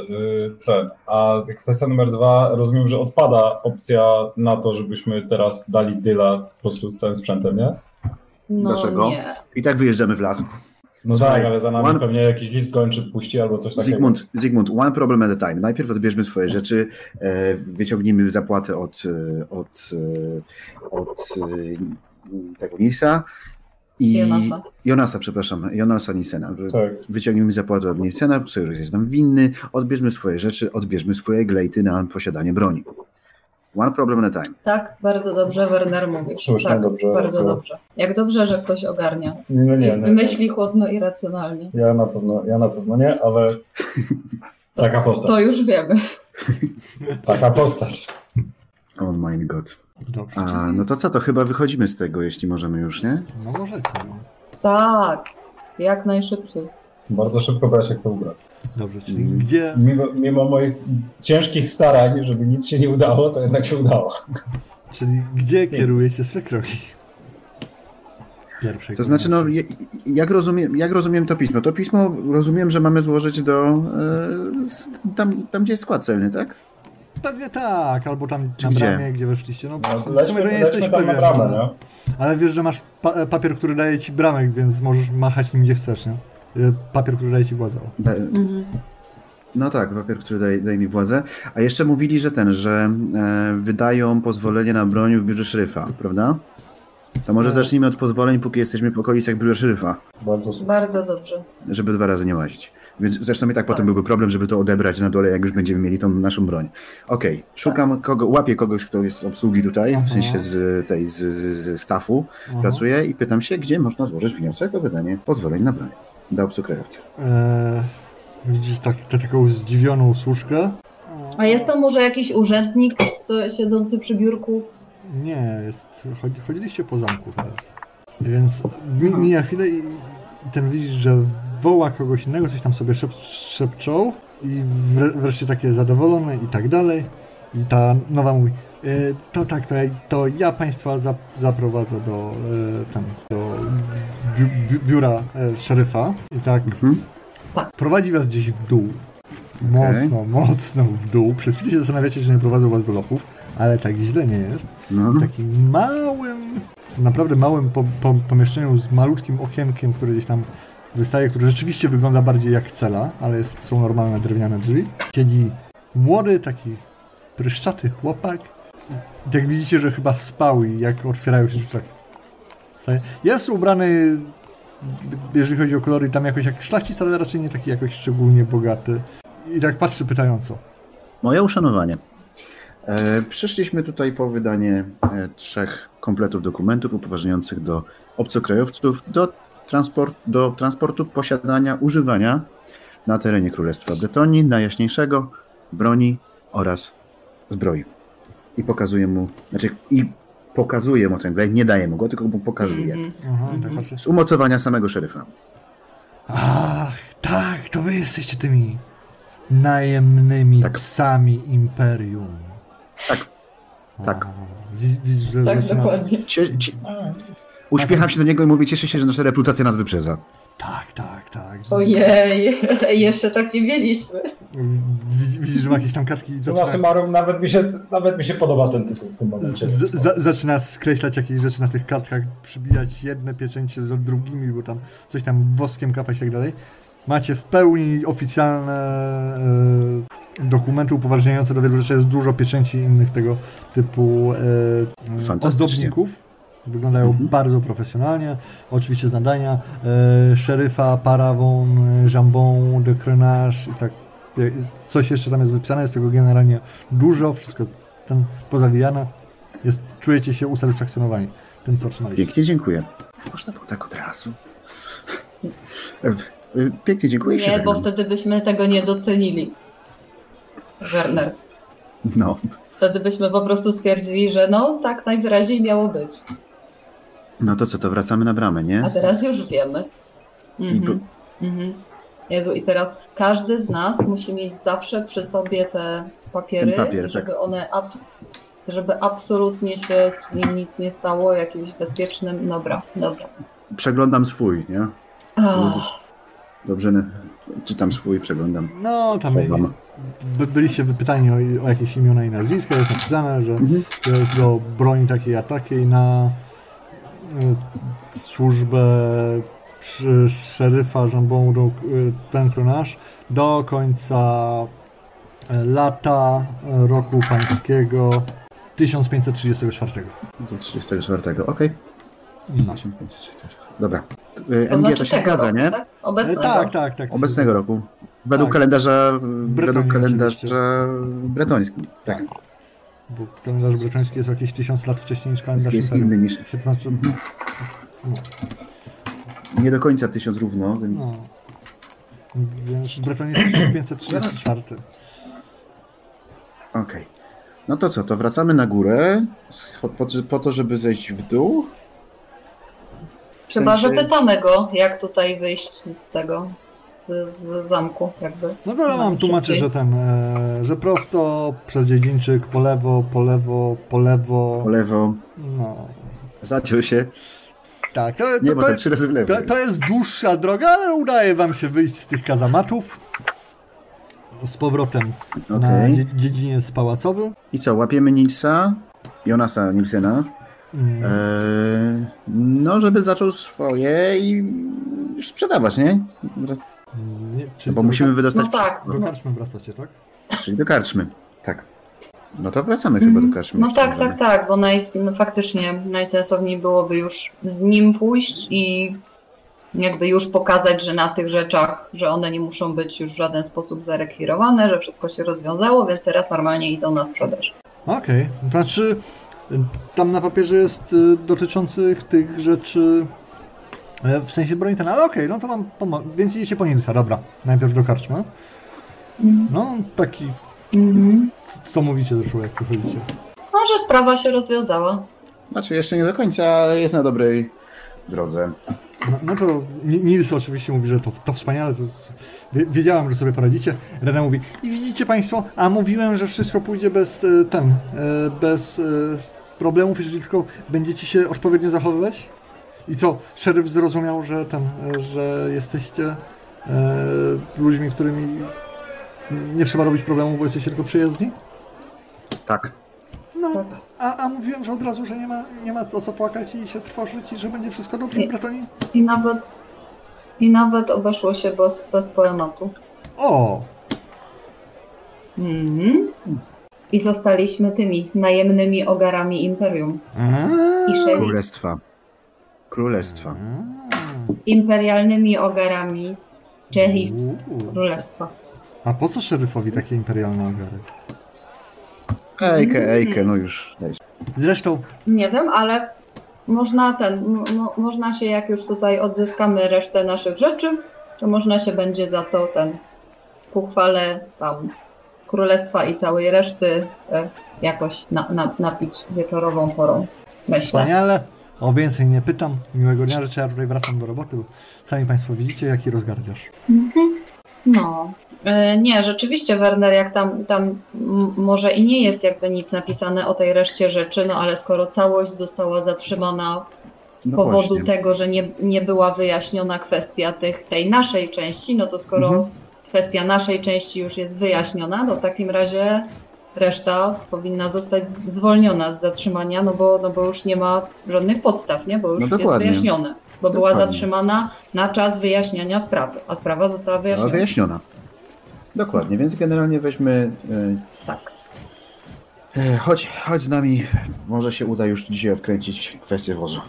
ten, a kwestia numer dwa, rozumiem, że odpada opcja na to, żebyśmy teraz dali dyla po prostu z całym sprzętem, nie? No Dlaczego? nie. I tak wyjeżdżamy w las. No Słuchaj, tak, ale za nami one- pewnie jakiś list gończy puści albo coś takiego. Zygmunt, Zygmunt, one problem at a time. Najpierw odbierzmy swoje rzeczy, e, wyciągnijmy zapłatę od, e, od, e, od e, tego Nisa i Jonasa. Jonasa, przepraszam, Jonasa Nisena. Tak. Wyciągnijmy zapłatę od Nisena, który jest nam winny, odbierzmy swoje rzeczy, odbierzmy swoje glejty na posiadanie broni. One problem at a time. Tak, bardzo dobrze, Werner mówisz. Słusznie, tak, dobrze, bardzo to- dobrze. Jak dobrze, że ktoś ogarnia. No nie, I nie. myśli chłodno i racjonalnie. Ja na pewno, ja na pewno nie, ale taka postać. To już wiemy. Taka postać. Oh my god. Dobrze. A, no to co, to chyba wychodzimy z tego, jeśli możemy już, nie? No możecie. No. Tak, jak najszybciej. Bardzo szybko, bo ja się chcę ubrać. Dobrze, czyli gdzie... Mimo, mimo moich ciężkich starań, żeby nic się nie udało, to jednak się udało. Czyli gdzie kierujecie swe kroki? Pierwszej To znaczy, no, jak rozumiem, jak rozumiem to pismo? To pismo rozumiem, że mamy złożyć do. E, tam, tam, gdzie jest skład celny, tak? Pewnie tak, albo tam Czy na gdzie? bramie, gdzie weszliście. No, No, w sumie, że nie jesteś pewien. bramę, no. nie? Ale wiesz, że masz pa papier, który daje ci bramek, więc możesz machać nim gdzie chcesz, nie? Y, Papier, który daje ci władzę. Da, Mhm. no tak, papier, który daje, daje mi władzę. A jeszcze mówili, że ten, że e, wydają pozwolenie na broń w biurze szeryfa, prawda? To może No. zacznijmy od pozwoleń, póki jesteśmy w okolicach biura szeryfa, Bardzo. Bardzo dobrze. żeby dwa razy nie łazić. Więc zresztą i tak potem byłby problem, żeby to odebrać na dole, jak już będziemy mieli tą naszą broń. Okej, szukam kogo, łapię kogoś, kto jest z obsługi tutaj, Aha. w sensie z tej, z, z, z staffu, Aha. pracuję i pytam się, gdzie można złożyć wniosek o wydanie pozwoleń na broń do obcokrajowca. E, widzisz tak, tę taką zdziwioną służkę? A jest to może jakiś urzędnik sto- siedzący przy biurku? Nie, jest, chodzi, chodziliście po zamku teraz. Więc mi, mija chwilę i, ten widzisz, że woła kogoś innego, coś tam sobie szep, szepczą i wre, wreszcie takie zadowolone i tak dalej. I ta nowa mówi, e, to tak, to ja, to ja państwa za, zaprowadzę do, e, tam, do bi, bi, biura e, szeryfa i tak Mhm. prowadzi was gdzieś w dół. Mocno, mocno w dół. Przez chwilę się zastanawiacie, że nie prowadzą was do lochów, ale tak źle nie jest No, w takim małym, naprawdę małym po, po, pomieszczeniu z malutkim okienkiem, które gdzieś tam wystaje, które rzeczywiście wygląda bardziej jak cela, ale jest, są normalne drewniane drzwi. Siedzi młody, taki pryszczaty chłopak. I tak widzicie, że chyba spał i jak otwierają się drzwi, tak. Jest ubrany, jeżeli chodzi o kolory, tam jakoś jak szlachcic, ale raczej nie taki jakoś szczególnie bogaty. I tak patrzy pytająco. moje uszanowanie. E, przyszliśmy tutaj po wydanie e, trzech kompletów dokumentów upoważniających do obcokrajowców do, transport, do transportu, posiadania, używania na terenie Królestwa Bretonii najjaśniejszego broni oraz zbroi. I pokazuję mu, znaczy i pokazuję mu ten nie daję mu go, tylko mu pokazuję. Mhm. Aha, tak Mhm. Z umocowania samego szeryfa. Ach, tak, to wy jesteście tymi najemnymi Tak. psami Imperium. Tak. Tak. Widzisz, że Tak, zaczyna... dokładnie. Cie, cie, uśmiecham się do niego i mówię, cieszę się, że nasza reputacja nas wyprzedza. Tak, tak, tak. Ojej, jeszcze tak nie mieliśmy. Widz- Widzisz, że ma jakieś tam kartki i Summa zaczyna, summarum, nawet mi, się, nawet mi się podoba ten tytuł w tym momencie. z, za, zaczyna skreślać jakieś rzeczy na tych kartkach, przybijać jedne pieczęcie za drugimi, bo tam coś tam woskiem kapać i tak dalej. Macie w pełni oficjalne e, dokumenty upoważniające do wielu rzeczy. Jest dużo pieczęci innych tego typu e, ozdobników. Wyglądają Mhm. bardzo profesjonalnie. Oczywiście z nadania e, szeryfa, parawon, e, jambon, de crenage i tak. e, Coś jeszcze tam jest wypisane, jest tego generalnie dużo, wszystko tam pozawijane. Jest, czujecie się usatysfakcjonowani tym, co otrzymaliście. Pięknie dziękuję. Można było tak od razu. E, Pięknie dziękuję. Nie, bo wtedy byśmy tego nie docenili. Werner. No, Wtedy byśmy po prostu stwierdzili, że no, tak najwyraźniej miało być. No to co, to wracamy na bramę, nie? A teraz już wiemy. I Mhm. Mhm. Jezu, i teraz każdy z nas musi mieć zawsze przy sobie te papiery, Ten papier, żeby tak. one abs- żeby absolutnie się z nim nic nie stało, jakimś bezpiecznym. Dobra, dobra. Przeglądam swój, nie? Ach, Dobrze, ne- czytam swój, przeglądam. No, tam by, byliście wypytani o, o jakieś imiona i nazwiska. Jest napisane, że Mhm. to jest do broni takiej a takiej na służbę przy szeryfa Jean-Bon ten nasz do końca e, lata e, roku pańskiego 1534. Do 34, okej. No. 1534. Dobra. To MG znaczy to się zgadza, roku, nie? Tak? E, Obecnego. Tak, tak, tak. się Obecnego roku. Według Tak. kalendarza, Bretonii według kalendarza oczywiście. bretońskim. Tak. Bo kalendarz bretoński jest jakieś tysiąc lat wcześniej niż kalendarz Jest imperium. inny niż. Znaczy, Nie do końca tysiąc równo, więc. no. Więc Bretonia jest 1534. Okej. No to co, to wracamy na górę po to, żeby zejść w dół. W Chyba, sensie- że pytamy go, jak tutaj wyjść z tego, z, z zamku, jakby. No dobra, mam tłumaczy, że ten, e, że prosto przez dziedzińczyk, po lewo, po lewo, po lewo. Po lewo. No, Zaciął się. tak. To, Nie, to, bo to, jest, trzy razy w lewo. to, to jest dłuższa droga, ale udaje wam się wyjść z tych kazamatów. Z powrotem na Okej. dzie, dziedziniec pałacowy. I co, łapiemy Nilsa, Jonasa Nilsena, Mm. eee, no żeby zaczął swoje i już sprzedawać, nie? Nie, czyli No bo musimy do, wydostać No tak. wszystko. do karczmy wracacie, tak? Czyli do karczmy. Tak. No to wracamy chyba do karczmy. No tak, możemy. tak, tak, bo naj, no faktycznie najsensowniej byłoby już z nim pójść i jakby już pokazać, że na tych rzeczach, że one nie muszą być już w żaden sposób zarekwirowane, że wszystko się rozwiązało, więc teraz normalnie idą na sprzedaż. Okej, to znaczy tam na papierze jest y, dotyczących tych rzeczy w sensie broni ten, ale okej, no to mam pomo- więc idziecie po Nilsa, dobra, najpierw do karczmy. No, taki, Mhm. co mówicie zresztą jak przychodzicie. Może sprawa się rozwiązała. Znaczy jeszcze nie do końca, ale jest na dobrej drodze. No, no to Ni- Nils oczywiście mówi, że to, to wspaniale, to, wie- wiedziałem, że sobie poradzicie. Rena mówi, i widzicie Państwo, a mówiłem, że wszystko pójdzie bez e, ten, e, bez e, problemów, jeżeli tylko będziecie się odpowiednio zachowywać. I co, szeryf zrozumiał, że ten, że jesteście e, ludźmi, którymi nie trzeba robić problemów, bo jesteście tylko przyjezdni? Tak. No, Tak. a, a mówiłem, że od razu, że nie ma, nie ma o co płakać i się trwożyć i że będzie wszystko dobrze. Bretonii. I nawet, i nawet obeszło się bez, bez poematu. O, Mhm. I zostaliśmy tymi najemnymi ogarami Imperium. A, I Królestwa. Królestwa. imperialnymi ogarami Uuu. Królestwa. A po co szeryfowi takie imperialne ogary? Ejkę, ejkę, no już daj. Zresztą, Nie wiem, ale można ten, mo, mo, można się jak już tutaj odzyskamy resztę naszych rzeczy, to można się będzie za to ten ku chwale tam królestwa i całej reszty e, jakoś na, na, napić wieczorową porą. Myślę. wspaniale. O więcej nie pytam. Miłego dnia życzę, ja tutaj wracam do roboty, bo sami Państwo widzicie, jaki rozgardiasz. No. E, Nie, rzeczywiście, Werner, jak tam, tam m- może i nie jest jakby nic napisane o tej reszcie rzeczy, no ale skoro całość została zatrzymana z No powodu właśnie. tego, że nie, nie była wyjaśniona kwestia tych, tej naszej części, no to skoro Mhm. kwestia naszej części już jest wyjaśniona, to w takim razie reszta powinna zostać zwolniona z zatrzymania, no bo, no bo już nie ma żadnych podstaw, nie? Bo już No jest wyjaśnione. Bo była Dokładnie. zatrzymana na czas wyjaśniania sprawy, a sprawa została wyjaśniona. wyjaśniona. Dokładnie, więc generalnie weźmy. Tak. E, e, chodź, chodź z nami. Może się uda już dzisiaj odkręcić kwestię wozu.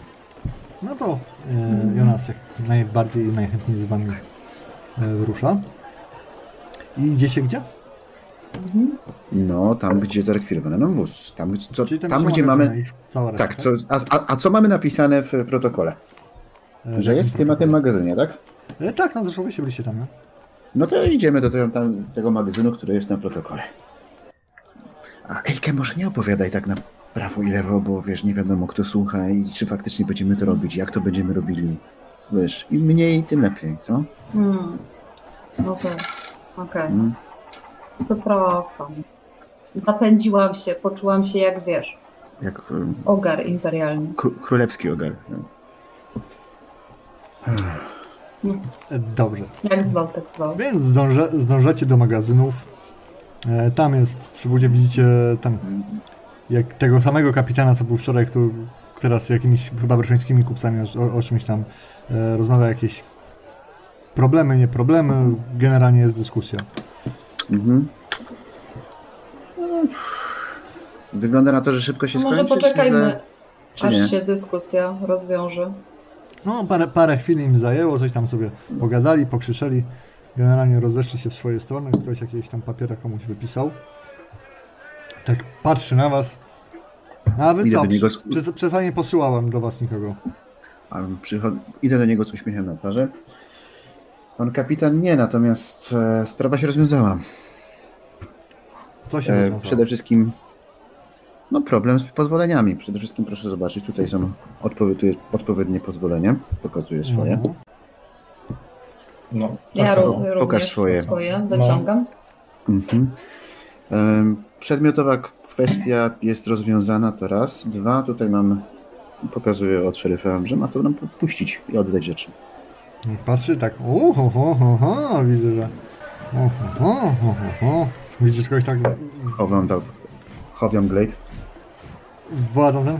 No to e, Jonas jak najbardziej i najchętniej z Wami e, rusza. I idziecie gdzie? Mhm. No, tam gdzie zarekwirowano nam wóz. Tam, gdzie- co, Czyli tam są gdzie mamy. Cała reszta, Tak, co, a, a, co mamy napisane w protokole? E, Że jest w tym, tym magazynie, tak? E, Tak, no zresztą wy się byliście tam, no. No to idziemy do tego, tam, tego magazynu, który jest na protokole. A Ejke, może nie opowiadaj tak na prawo i lewo, bo wiesz, nie wiadomo kto słucha i czy faktycznie będziemy to robić, jak to będziemy robili. Wiesz, im mniej, tym lepiej, co? Hmm. Okej. Okej. Mm. Przepraszam. Zapędziłam się, poczułam się jak wiesz, Jak um, ogar imperialny. kró- królewski ogar. No. E, Dobrze. Jak zwał, tak zwał. Więc zdąże, zdążacie do magazynów. E, tam jest, przy budzie widzicie tam, jak tego samego kapitana, co był wczoraj, który, teraz z jakimiś chyba bryszyńskimi kupcami o, o, o czymś tam e, rozmawia, jakieś problemy, nie problemy, generalnie jest dyskusja. Mhm. No, Wygląda na to, że szybko się Może skończy. poczekajmy, Czy nie? aż się dyskusja rozwiąże. No, parę, parę chwil im zajęło, coś tam sobie pogadali, pokrzyczeli. Generalnie rozeszli się w swoje strony, ktoś jakiegoś tam papiera komuś wypisał. Tak patrzy na was. A wy Idę co? do niego przestanie nie posyłałem do was nikogo. A przychod... Idę do niego z uśmiechem na twarzy. Pan kapitan nie, natomiast e, sprawa się rozwiązała. Co się E, rozwiązało? przede wszystkim no problem z pozwoleniami. Przede wszystkim proszę zobaczyć, tutaj są odpowiednie, odpowiednie pozwolenia. Pokazuję swoje. Mhm. No, Ja tak, ró- również Pokaż swoje. swoje wyciągam. Mhm. Em, Przedmiotowa kwestia jest rozwiązana to raz. Dwa, tutaj mam, pokazuję od szeryfa, że ma to nam puścić i oddać rzeczy. Patrzy tak, hu, widzę, że hu. Widzisz kogoś tak Chowam, tak, chowiam glade. władą ten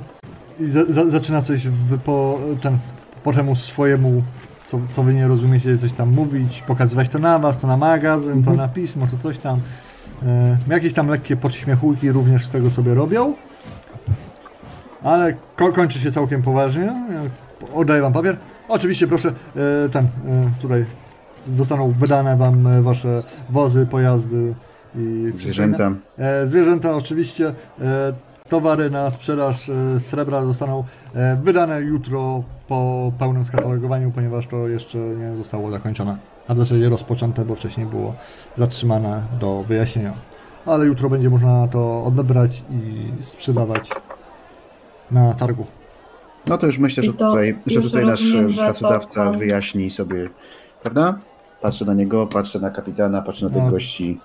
i za, za, zaczyna coś w, po, ten, po temu swojemu, co, co wy nie rozumiecie, coś tam mówić, pokazywać to na was, to na magazyn, to na pismo, to coś tam. E, jakieś tam lekkie podśmiechujki również z tego sobie robią, ale ko kończy się całkiem poważnie. Oddaję wam papier. Oczywiście proszę, e, ten, e, tutaj zostaną wydane wam e, wasze wozy, pojazdy i Zwierzęta. zwierzęta oczywiście, towary na sprzedaż srebra zostaną wydane jutro po pełnym skatalogowaniu, ponieważ to jeszcze nie zostało zakończone. A w zasadzie rozpoczęte, bo wcześniej było zatrzymane do wyjaśnienia. Ale jutro będzie można to odebrać i sprzedawać na targu. No to już myślę, że to tutaj, że tutaj nasz rozumiem, że to pracodawca są- wyjaśni sobie, prawda? Patrzę na niego, patrzę na kapitana, patrzę na tych No. gości.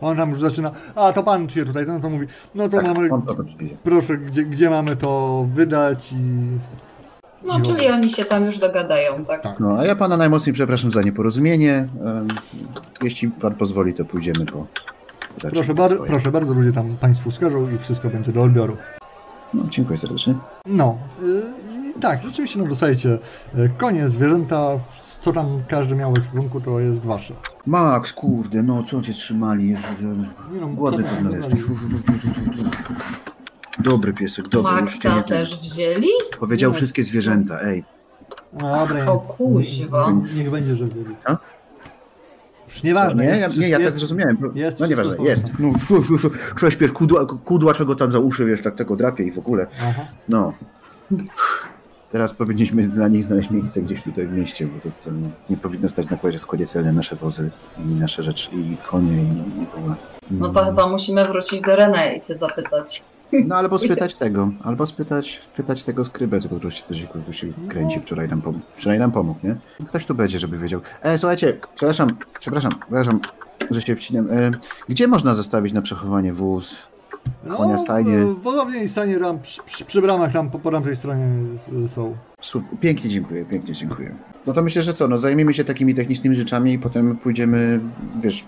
On tam już zaczyna, a to pan się tutaj, no to mówi, no to Tak, mamy, to proszę, gdzie, gdzie mamy to wydać i... No, i czyli oni się tam już dogadają, tak? Tak. No, a ja pana najmocniej przepraszam za nieporozumienie. Jeśli pan pozwoli, to pójdziemy po Proszę, bar- swoje. proszę bardzo, ludzie tam Państwu wskażą i wszystko będzie do odbioru. No, dziękuję serdecznie. No, y, i tak, rzeczywiście, no dostajecie y, konie, zwierzęta, co tam każdy miał w ekwipunku, to jest wasze. Max, kurde, no co cię trzymali? Jezu, Nie no, Ładny pewno jesteś. Dobry piesek, dobry, już cię Maxa nie też wzięli? Powiedział Nie. wszystkie zwierzęta, ej. No, dobra, O kuźwa. niech, niech będzie, że wzięli. A? Już nieważne, nie, jest, nie, ja tak zrozumiałem. jest no nieważne, jest. No, szu, szu, szu, prześpiesz, kudła, kudła czego tam za uszy, wiesz, tak tego drapie i w ogóle. Aha. No. Teraz powinniśmy dla nich znaleźć miejsce gdzieś tutaj w mieście, bo to, to nie powinno stać na kładzie składzie celne nasze wozy i nasze rzeczy i konie i, i w ogóle. No to chyba musimy wrócić do René i się zapytać. No albo spytać tego, albo spytać, spytać tego skrybę, co tu się, tu się kręci, wczoraj nam, pom- wczoraj nam pomógł, nie? Ktoś tu będzie, żeby wiedział. E, słuchajcie, przepraszam, przepraszam, przepraszam, że się wcinam. E, gdzie można zostawić na przechowanie wóz? Konia stajnie. No, Wodownie i stanie ram, przy, przy, przy bramach tam po, po tamtej stronie y, są. Pięknie dziękuję, pięknie dziękuję. No to myślę, że co, no zajmiemy się takimi technicznymi rzeczami i potem pójdziemy, wiesz,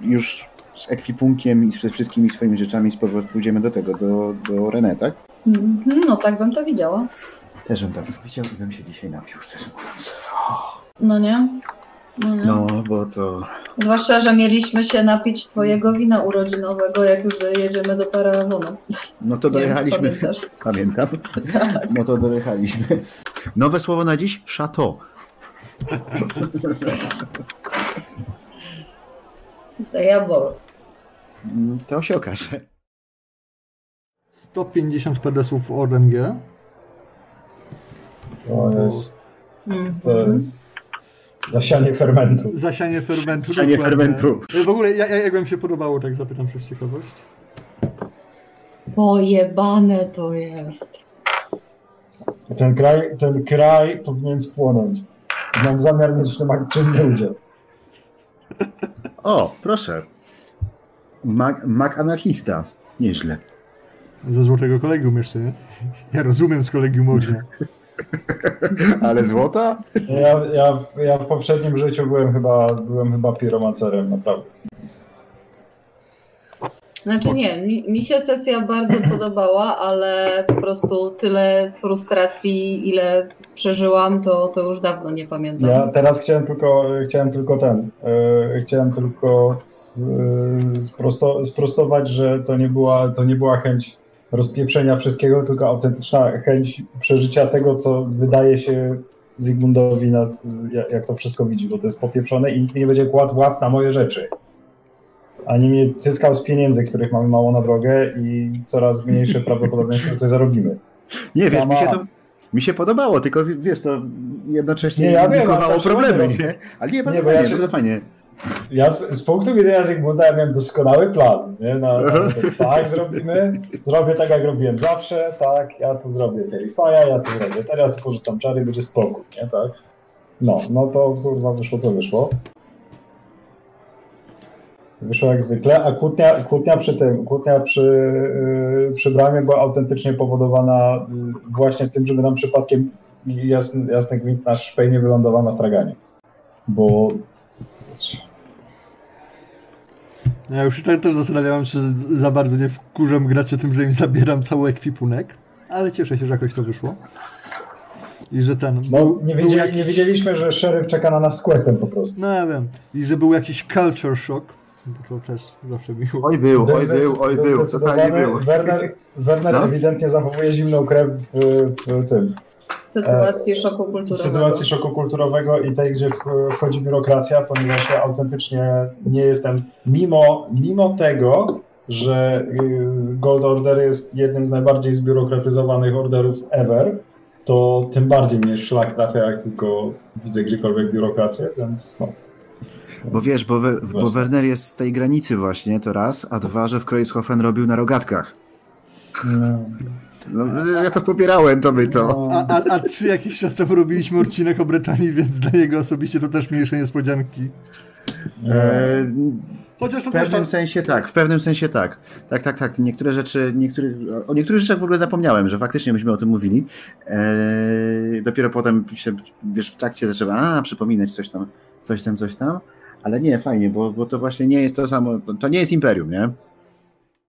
już z ekwipunkiem i ze wszystkimi swoimi rzeczami z powrotem pójdziemy do tego, do, do René, tak? Mhm, No tak bym to widziała. Też bym tak widział i bym się dzisiaj napił, szczerze mówiąc. No nie? No nie? No, bo to... Zwłaszcza, że mieliśmy się napić twojego wina urodzinowego, jak już dojedziemy do Parawonu. No to dojechaliśmy. Nie, pamiętasz? Pamiętam. No to dojechaliśmy. Nowe słowo na dziś? Chateau. Diabol. Mm, To się okaże. 150 pedesów od MG. To jest, Mhm. to jest zasianie fermentu. Zasianie fermentu. Zasianie dokładnie. fermentu. Y, W ogóle, ja, ja, jak wam się podobało, tak zapytam przez ciekawość. Pojebane to jest. Ten kraj, ten kraj powinien spłonąć. Mam zamiar mieć w tym aktywny udział. O, proszę. Mag, mag anarchista. Nieźle. Ze złotego kolegium jeszcze, nie? Ja rozumiem z kolegium ognia. Ale złota? Ja, ja, ja w poprzednim życiu byłem chyba, byłem chyba piromancerem, naprawdę. Znaczy nie, mi, mi się sesja bardzo podobała, ale po prostu tyle frustracji, ile przeżyłam, to, to już dawno nie pamiętam. Ja teraz chciałem tylko, chciałem tylko ten, e, chciałem tylko e, sprosto, sprostować, że to nie, była, to nie była chęć rozpieprzenia wszystkiego, tylko autentyczna chęć przeżycia tego, co wydaje się Zygmundowi, nad, jak, to wszystko widzi, bo to jest popieprzone i nikt nie będzie kładł łap na moje rzeczy. Ani mnie cyckał z pieniędzy, których mamy mało na drogę i coraz mniejsze prawdopodobieństwo, że coś zarobimy. Nie, wiesz, mi się Sama- to... Mi się podobało, tylko wiesz, to jednocześnie Nie, ja wiem, problemy, nie? Ale nie, bardzo Nie, bo ja się- bardzo fajnie. Ja z, z punktu widzenia Zygmunta ja miałem doskonały plan. Nie? Na, na, tak zrobimy, zrobię tak jak robiłem zawsze, tak, ja tu zrobię Terrify'a, ja tu zrobię ten, ja tu porzucam czary, będzie spokój, nie, tak? No, no to kurwa wyszło co wyszło. Wyszło jak zwykle, a kłótnia, kłótnia przy tym, kłótnia przy, yy, przy bramie była autentycznie powodowana yy, właśnie tym, żeby nam przypadkiem jasny, jasny gwint nasz szpej nie wylądował na straganie. Bo Ja już się tak też zastanawiałem, czy za bardzo nie wkurzam graczy tym, że im zabieram cały ekwipunek, ale cieszę się, że jakoś to wyszło. I że ten... No, nie, wiedzieli, jakiś- nie wiedzieliśmy, że szeryf czeka na nas z questem po prostu. No ja wiem. I że był jakiś culture shock, bo to też zawsze miło. Oj był, oj był, oj był, totalnie był. Werner, Werner No. ewidentnie zachowuje zimną krew w, w tym. W sytuacji szoku W kulturowego. sytuacji szoku kulturowego i tej, gdzie wchodzi biurokracja, ponieważ ja autentycznie nie jestem, mimo, mimo tego, że y, Gold Order jest jednym z najbardziej zbiurokratyzowanych orderów ever, to tym bardziej mnie szlak trafia, jak tylko widzę gdziekolwiek biurokrację, więc no. Bo wiesz, bo, we, bo. Werner jest z tej granicy właśnie, to raz, a dwa, że w Kreuzhofen robił na rogatkach. No, ja to popierałem, to by to. No. A, a, a trzy jakiś czas temu robiliśmy odcinek o Brytanii, więc dla niego osobiście to też mniejsze niespodzianki. E, Chociaż w pewnym tam... sensie tak, w pewnym sensie tak. Tak, tak, tak. Niektóre rzeczy, niektórych, o niektórych rzeczach w ogóle zapomniałem, że faktycznie myśmy o tym mówili. E, dopiero potem się, wiesz, w trakcie zaczęła a, przypominać coś tam, coś tam, coś tam. Ale nie, fajnie, bo, bo to właśnie nie jest to samo, to nie jest imperium, nie?